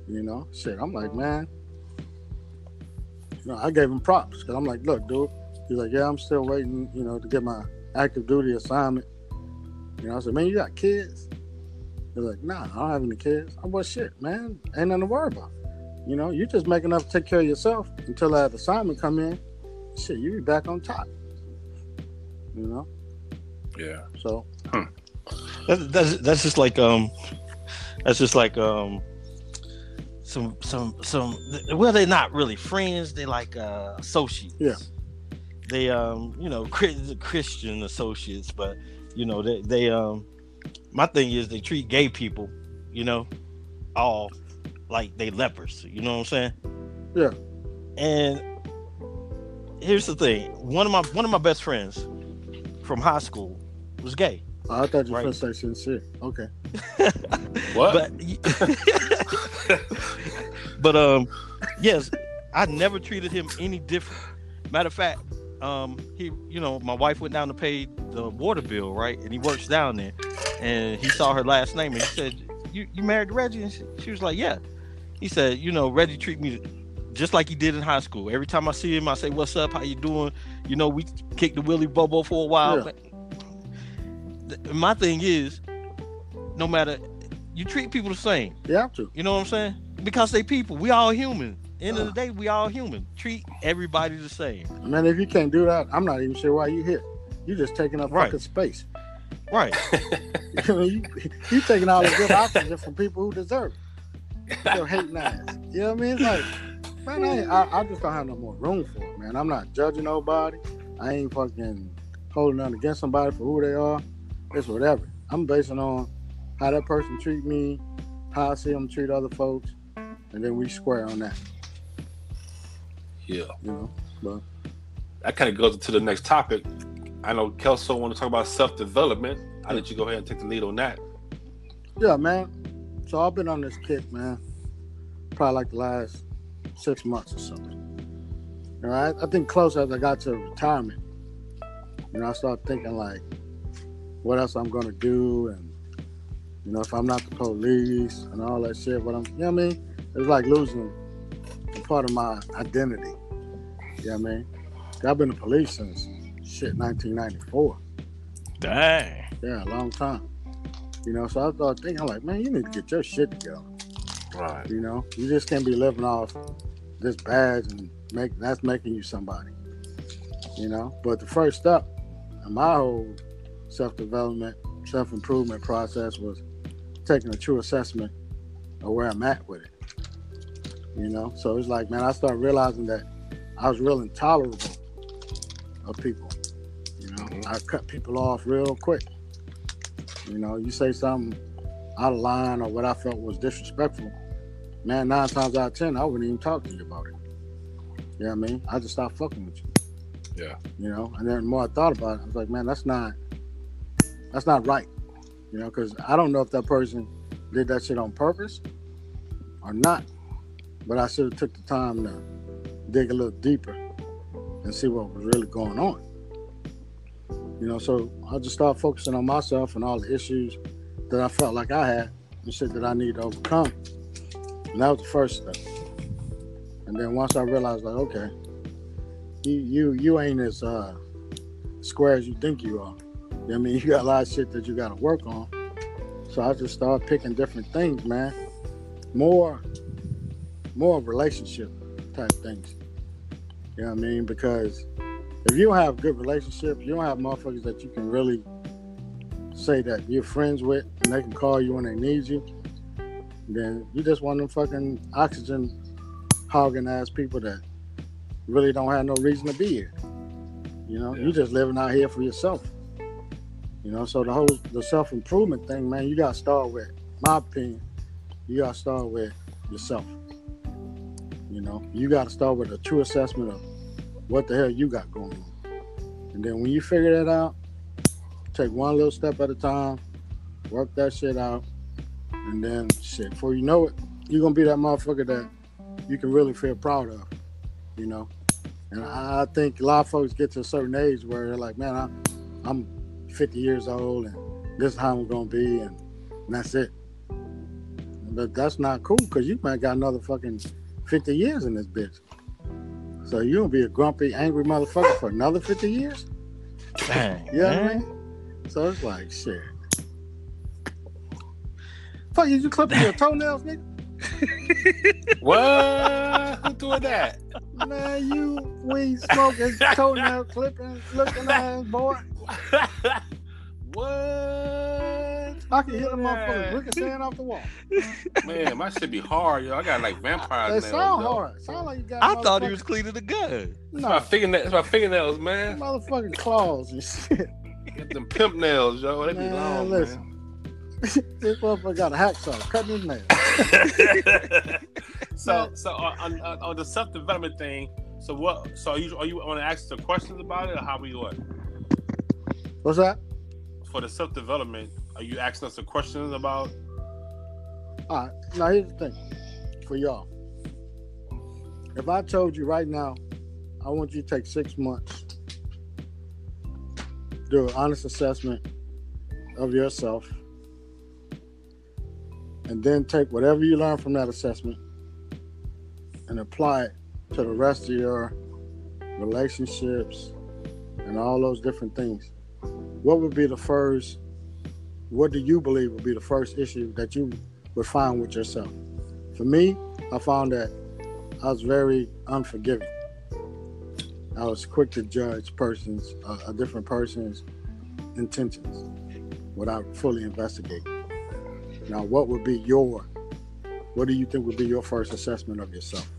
You know, shit. I'm like, man. You know, I gave him props because I'm like, look, dude. He's like, yeah, I'm still waiting. You know, to get my active duty assignment. You know, I said, man, you got kids? They're like, nah, I don't have any kids. I'm well, shit, man. Ain't nothing to worry about. You know, you just make enough to take care of yourself until that assignment come in. Shit, you be back on top. You know, Yeah. so That's, that's that's just like um, that's just like um, some some some. Well, they're not really friends. They like uh, associates. Yeah. They um, you know, Christian associates, but you know, they they um, my thing is they treat gay people, you know, all like they lepers. You know what I'm saying? Yeah. And here's the thing: one of my one of my best friends from high school was gay. Oh, I thought you were Right. going to say sincere. Okay. What? But but um yes, I never treated him any different. Matter of fact, um he you know, my wife went down to pay the water bill, right? And he works down there and he saw her last name and he said, You you married Reggie? And she, she was like, Yeah. He said, you know, Reggie treat me just like he did in high school. Every time I see him, I say, What's up? How you doing? You know, we kicked the Willy Bobo for a while. Yeah. My thing is, no matter you treat people the same. You have to. You know what I'm saying? Because they people. We all human. End of the day, we all human. Treat everybody the same. Man, if you can't do that, I'm not even sure why you here. You're just taking up Right. fucking space. Right. you, you taking all the good oxygen from people who deserve it. You're hating ass. You know what I mean? It's like, man, I, I, I just don't have no more room for it, man. I'm not judging nobody. I ain't fucking holding nothing against somebody for who they are. It's whatever. I'm basing on how that person treat me, how I see them treat other folks, and then we square on that. Yeah. You know, but That kind of goes into the next topic. I know Kelso want to talk about self development. I'll let you go ahead and take the lead on that. yeah, man. So I've been on this kick, man. Probably like the last six months or something. You know, I, I think close as I got to retirement, you know, I started thinking like, what else I'm gonna do, and you know, if I'm not the police and all that shit, what I'm, you know what I mean? It's like losing a part of my identity. You know what I mean? I've been the police since shit 1994. Dang. Yeah, a long time. You know, so I thought, thinking I'm like, man, you need to get your shit together. Right. You know, you just can't be living off this badge and make that's making you somebody. You know, but the first step in my whole self development, self improvement process was taking a true assessment of where I'm at with it. You know, so it's like, man, I started realizing that I was real intolerable of people. You know, Mhm. I cut people off real quick. You know, you say something out of line or what I felt was disrespectful, man, nine times out of ten, I wouldn't even talk to you about it. You know what I mean? I just stopped fucking with you. Yeah. You know, and then the more I thought about it, I was like, man, that's not that's not right. You know, because I don't know if that person did that shit on purpose or not. But I should have took the time to dig a little deeper and see what was really going on. You know, so I just started focusing on myself and all the issues that I felt like I had and shit that I need to overcome. And that was the first step. And then once I realized, like, okay, you you you ain't as uh, square as you think you are. I mean, you got a lot of shit that you got to work on. So I just started picking different things, man. More, more relationship type things. You know what I mean? Because if you don't have good relationships, you don't have motherfuckers that you can really say that you're friends with and they can call you when they need you, then you just one of them fucking oxygen hogging ass people that really don't have no reason to be here. You know, Yeah. you just living out here for yourself. You know, so the whole the self improvement thing, man, you gotta start with my opinion, you gotta start with yourself. You know, you gotta start with a true assessment of what the hell you got going on. And then when you figure that out, take one little step at a time, work that shit out, and then shit, before you know it, you're gonna be that motherfucker that you can really feel proud of, you know. And I think a lot of folks get to a certain age where they're like, man, I, I'm 50 years old and this is how I'm gonna be, and, and that's it. But that's not cool because you might got another fucking 50 years in this bitch. So you gonna be a grumpy, angry motherfucker for another 50 years? Dang. You know what I mean? So it's like shit. Fuck, you clipping your toenails, nigga? What? Who doing that? Man, you weed smoking, toenail clipping, looking ass boy. what? I can hear the motherfuckers sand off the wall. Man, my shit be hard, yo. I got like vampire They nails. sound yo. hard. Sound like you got. I thought he motherfucking- was cleaning the gun. No, my No, fingernails, it's my fingernails, man. motherfucking claws and shit. Get them pimp nails, yo. They be Man, long, listen. man. this motherfucker got a hacksaw cutting his nails. so so uh, on, on, on the self development thing. So what? So are you are you want to ask the questions about it, or how we what? What's that? For the self development, are you asking us a question about? All right. Now here's the thing for y'all. If I told you right now, I want you to take six months, do an honest assessment of yourself, and then take whatever you learn from that assessment and apply it to the rest of your relationships and all those different things, what would be the first? What do you believe would be the first issue that you would find with yourself? For me, I found that I was very unforgiving. I was quick to judge persons, uh, a different person's intentions without fully investigating. Now, what would be your, what do you think would be your first assessment of yourself?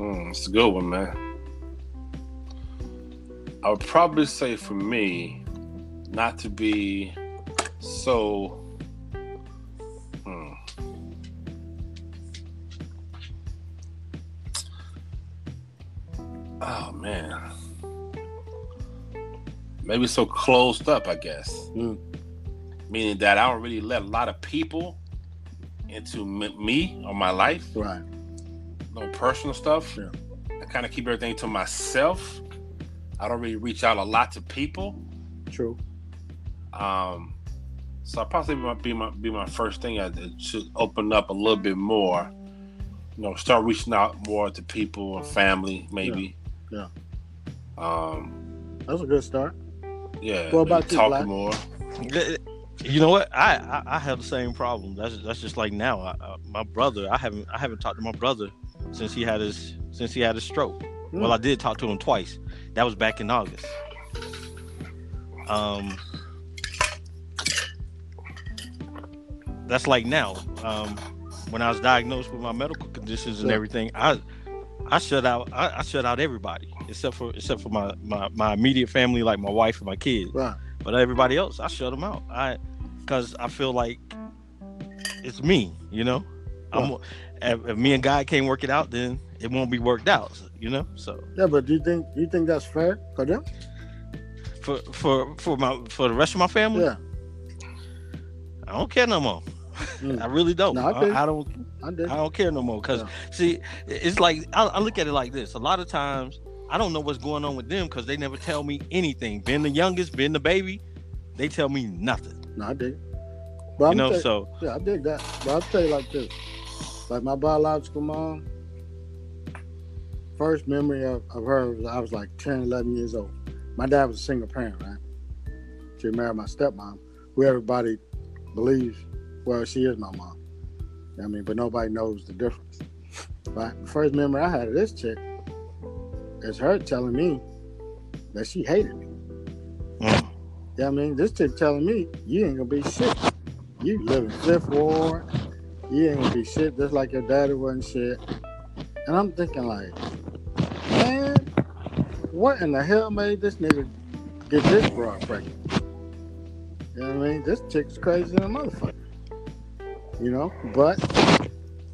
Mm, it's a good one, man. I would probably say for me, not to be so. Hmm. Oh man, maybe so closed up. I guess, Mm. meaning that I don't really let a lot of people into me or my life Right. no personal stuff. Yeah. I kind of keep everything to myself. I don't really reach out a lot to people. True. Um, so I probably might be my be my first thing. I should open up a little bit more. You know, start reaching out more to people and family, maybe. Yeah. Um. That's a good start. Yeah. What about maybe you, talking more? You know what? I, I I have the same problem. That's that's just like now. I, I, my brother, I haven't I haven't talked to my brother since he had his since he had his stroke. Hmm. Well, I did talk to him twice. That was back in August. Um, that's like now. Um, when I was diagnosed with my medical conditions and everything, I I shut out I, I shut out everybody except for except for my, my my immediate family, like my wife and my kids. Right. But everybody else, I shut them out. I because I feel like it's me. You know, I'm. If, if me and God can't work it out, then it won't be worked out. You know, so Yeah, but do you think do you think that's fair for them? for for for my for the rest of my family, Yeah. I don't care no more. Mm. I really don't. No, I I, I don't. I. I don't care no more. Cause Yeah. see, it's like I, I look at it like this. A lot of times, I don't know what's going on with them because they never tell me anything. Being the youngest, being the baby, they tell me nothing. No, I dig. But You I'm know, tell- so yeah, I dig that. But I'll tell you like this. Like my biological mom, first memory of, of her was I was like 10, 11 years old. My dad was a single parent, right? She married my stepmom, who everybody believes, well, she is my mom. You know I mean, but nobody knows the difference. Right? The first memory I had of this chick is her telling me that she hated me. mm, You know I mean? This chick telling me you ain't gonna be shit. You live in Fifth Ward. You ain't gonna be shit just like your daddy wasn't shit. And I'm thinking like, man, what in the hell made this nigga get this broad pregnant? You know what I mean? This chick's crazy than a motherfucker. You know? But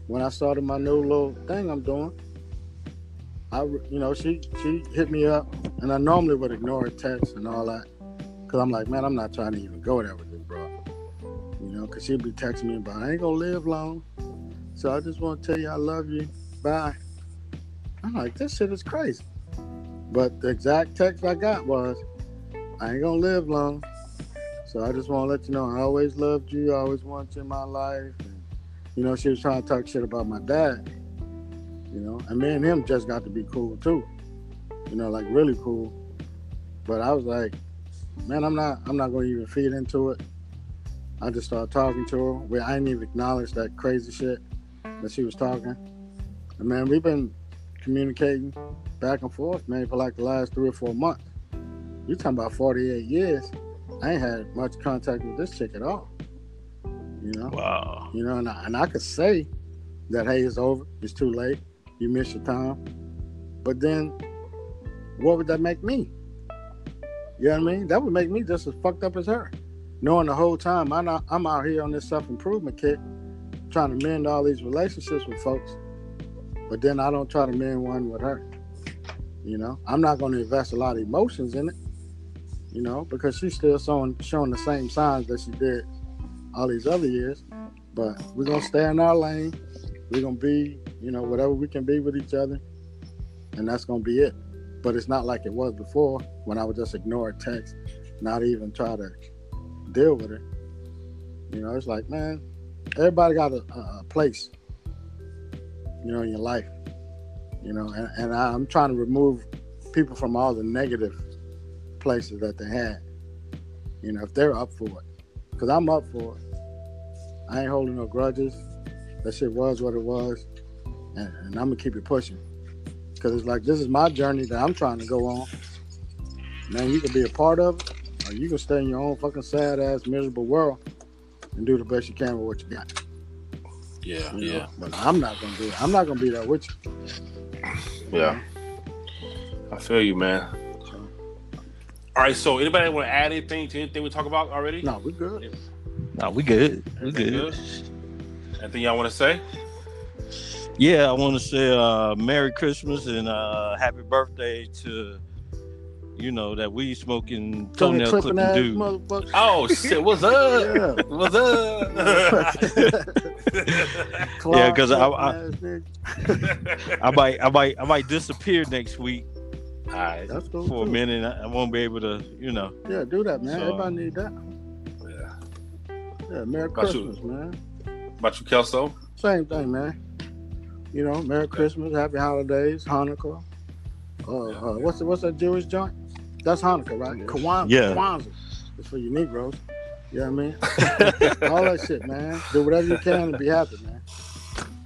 when I started my new little thing I'm doing, I, you know, she she hit me up, and I normally would ignore her text and all that. Cause I'm like, man, I'm not trying to even go there with this bro. You know, cause she'd be texting me about, I ain't gonna live long. So I just want to tell you I love you. Bye. I'm like, this shit is crazy. But the exact text I got was, I ain't gonna live long. So I just want to let you know I always loved you. I always wanted you in my life. And, you know, she was trying to talk shit about my dad. You know, and me and him just got to be cool too. You know, like really cool. But I was like, man, I'm not I'm not gonna even feed into it. I just started talking to her. Where I didn't even acknowledge that crazy shit that she was talking. And man, we've been communicating back and forth, man, for like the last three or four months. You talking about 48 years? I ain't had much contact with this chick at all. You know, wow. you know, and I, and I could say that hey, it's over, it's too late, you missed your time. But then, what would that make me? You know what I mean? That would make me just as fucked up as her. knowing the whole time I'm not, I'm out here on this self improvement kit, trying to mend all these relationships with folks, but then I don't try to mend one with her. You know, I'm not going to invest a lot of emotions in it. You know, because she's still showing showing the same signs that she did all these other years. But we're gonna stay in our lane. We're gonna be, you know, whatever we can be with each other, and that's gonna be it. But it's not like it was before when I would just ignore a text, not even try to deal with it. You know, it's like, man, everybody got a, a place, you know, in your life. You know, and, and I'm trying to remove people from all the negative places that they had. You know, if they're up for it, because I'm up for it. I ain't holding no grudges. That shit was what it was, and, and I'm gonna keep it pushing. Because it's like this is my journey that I'm trying to go on. Man, you can be a part of it, or you can stay in your own fucking sad ass miserable world and do the best you can with what you got. Yeah, you know? yeah, But I'm not gonna do it. I'm not gonna be there with you. yeah. I feel you, man. All right, so anybody want to add anything to anything we talk about already? No, we good. No, we good. We Everything good. Anything y'all want to say? Yeah, I want to say uh, Merry Christmas and uh, Happy Birthday to you know that weed smoking Tony toenail clipping clipping dude. Oh shit! What's up? Yeah. What's up? yeah, because I- clipping I- I might, I might, I might disappear next week All right. That's cool. for a minute. I won't be able to, you know. Yeah, do that, man. So- Everybody need that. Yeah. Yeah, Merry About you? Christmas, man. About you, Kelso? Same thing, man. You know, Merry Christmas, Happy Holidays, Hanukkah. Uh, Yeah. uh, what's the, what's that Jewish joint? That's Hanukkah, right? Yeah. Kwanzaa. Yeah. Kwanzaa. It's for you Negroes. You know what I mean? All that shit, man. Do whatever you can to be happy, man.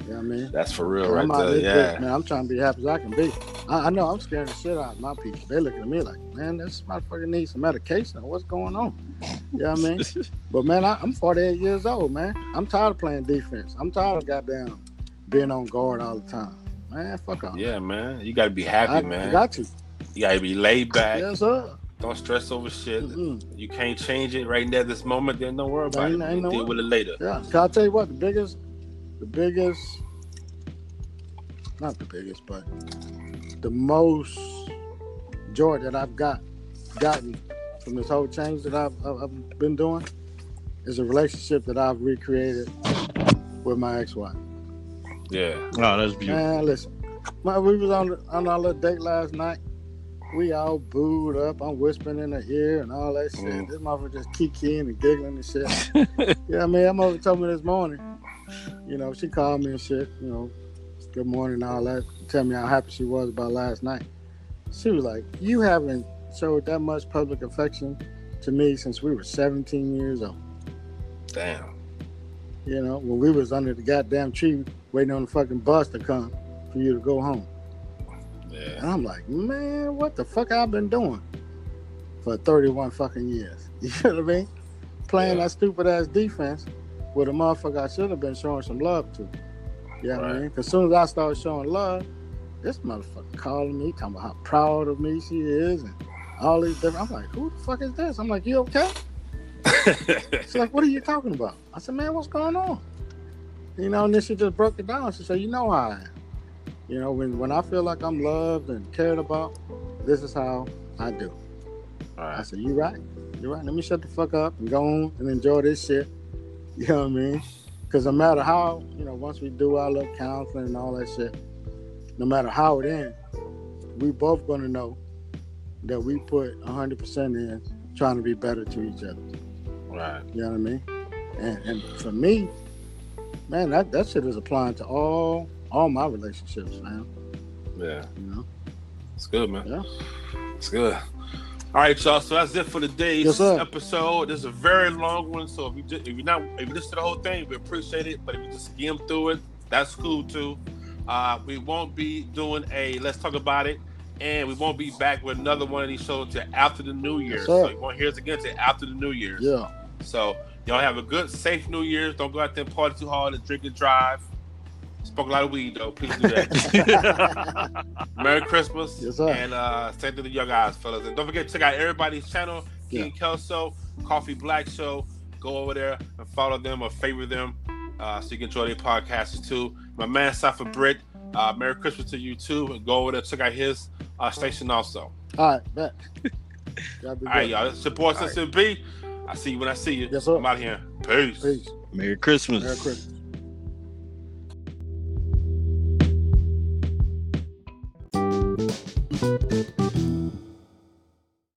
You know what I mean? That's for real, I'm right there. this bitch, Yeah. man. I'm trying to be happy as I can be. I, I know I'm scaring the shit out of my people. They looking at me like, man, this motherfucker needs some medication. What's going on? You know what I mean? But man, I, I'm 48 years old, man. I'm tired of playing defense. I'm tired of goddamn being on guard all the time. Man, fuck off. Yeah, man. You got to be happy, I, man. I got to. you got to be laid back. Yes, sir. Don't stress over shit. Mm-mm. You can't change it right now, this moment. Then don't worry about Ain't- it. ain't no Deal with it later. Yeah. Can I tell you what? The biggest, the biggest, not the biggest, but the most joy that I've got gotten from this whole change that I've, I've I've been doing is a relationship that I've recreated with my ex-wife. Yeah. no, that's beautiful. Man, listen, my, we was on on our little date last night. We all booed up. I'm whispering in her ear and all that shit. Mm. This motherfucker just kikiing and giggling and shit. yeah, I mean, I'm over told me this morning. You know, she called me and shit. You know, good morning and all that. Tell me how happy she was about last night. She was like, "You haven't showed that much public affection to me since we were 17 years old." Damn. You know, when we was under the goddamn tree waiting on the fucking bus to come for you to go home. Yeah. And. I'm like, man, what the fuck I've been doing for 31 fucking years? You know what I mean? Playing Yeah. that stupid ass defense with a motherfucker I should have been showing some love to. You know what I mean? Because as soon as I started showing love, this motherfucker calling me, talking about how proud of me she is and all these different. I'm like, who the fuck is this? I'm like, you okay? She's like, what are you talking about? I said, man, what's going on? You know, and then she just broke it down. She said, you know how I am. You know, when, when I feel like I'm loved and cared about, this is how I do. All I said, you right. You're right. Let me shut the fuck up and go on and enjoy this shit. You know what I mean? Because no matter how, you know, once we do our little counseling and all that shit, no matter how it ends, we both to know that we put 100% in trying to be better to each other. Right. You know what I mean? And, and for me, man, that, that shit is applying to all all my relationships, man. Yeah. You know? It's good, man. Yeah. It's good. All right, y'all. So that's it for today's Yes, episode. This is a very long one, so if you just, if you're not if you listen to the whole thing, we appreciate it. But if you just skim through it, that's cool too. Uh, we won't be doing a let's talk about it, and we won't be back with another one of these shows until after the New Year. Yes, so you won't hear us again until after the New year. Yeah. So y'all have a good, safe New Year's. Don't go out there and party too hard and drink and drive. Smoke a lot of weed though. Please do that. Merry Christmas. Yes, sir. And uh same to the young guys, fellas. And don't forget to check out everybody's channel, King Yeah. Kelso. Coffee Black Show. Go over there and follow them or favor them uh, so you can enjoy their podcasts too. My man Safa Britt, uh, Merry Christmas to you too. And go over there, check out his uh, station also. All right, bet. Y'all be All right, good. y'all. Support All right. SMB. I see you when I see you. Yes, sir. I'm out here. Peace. Peace. Merry Christmas. Merry Christmas.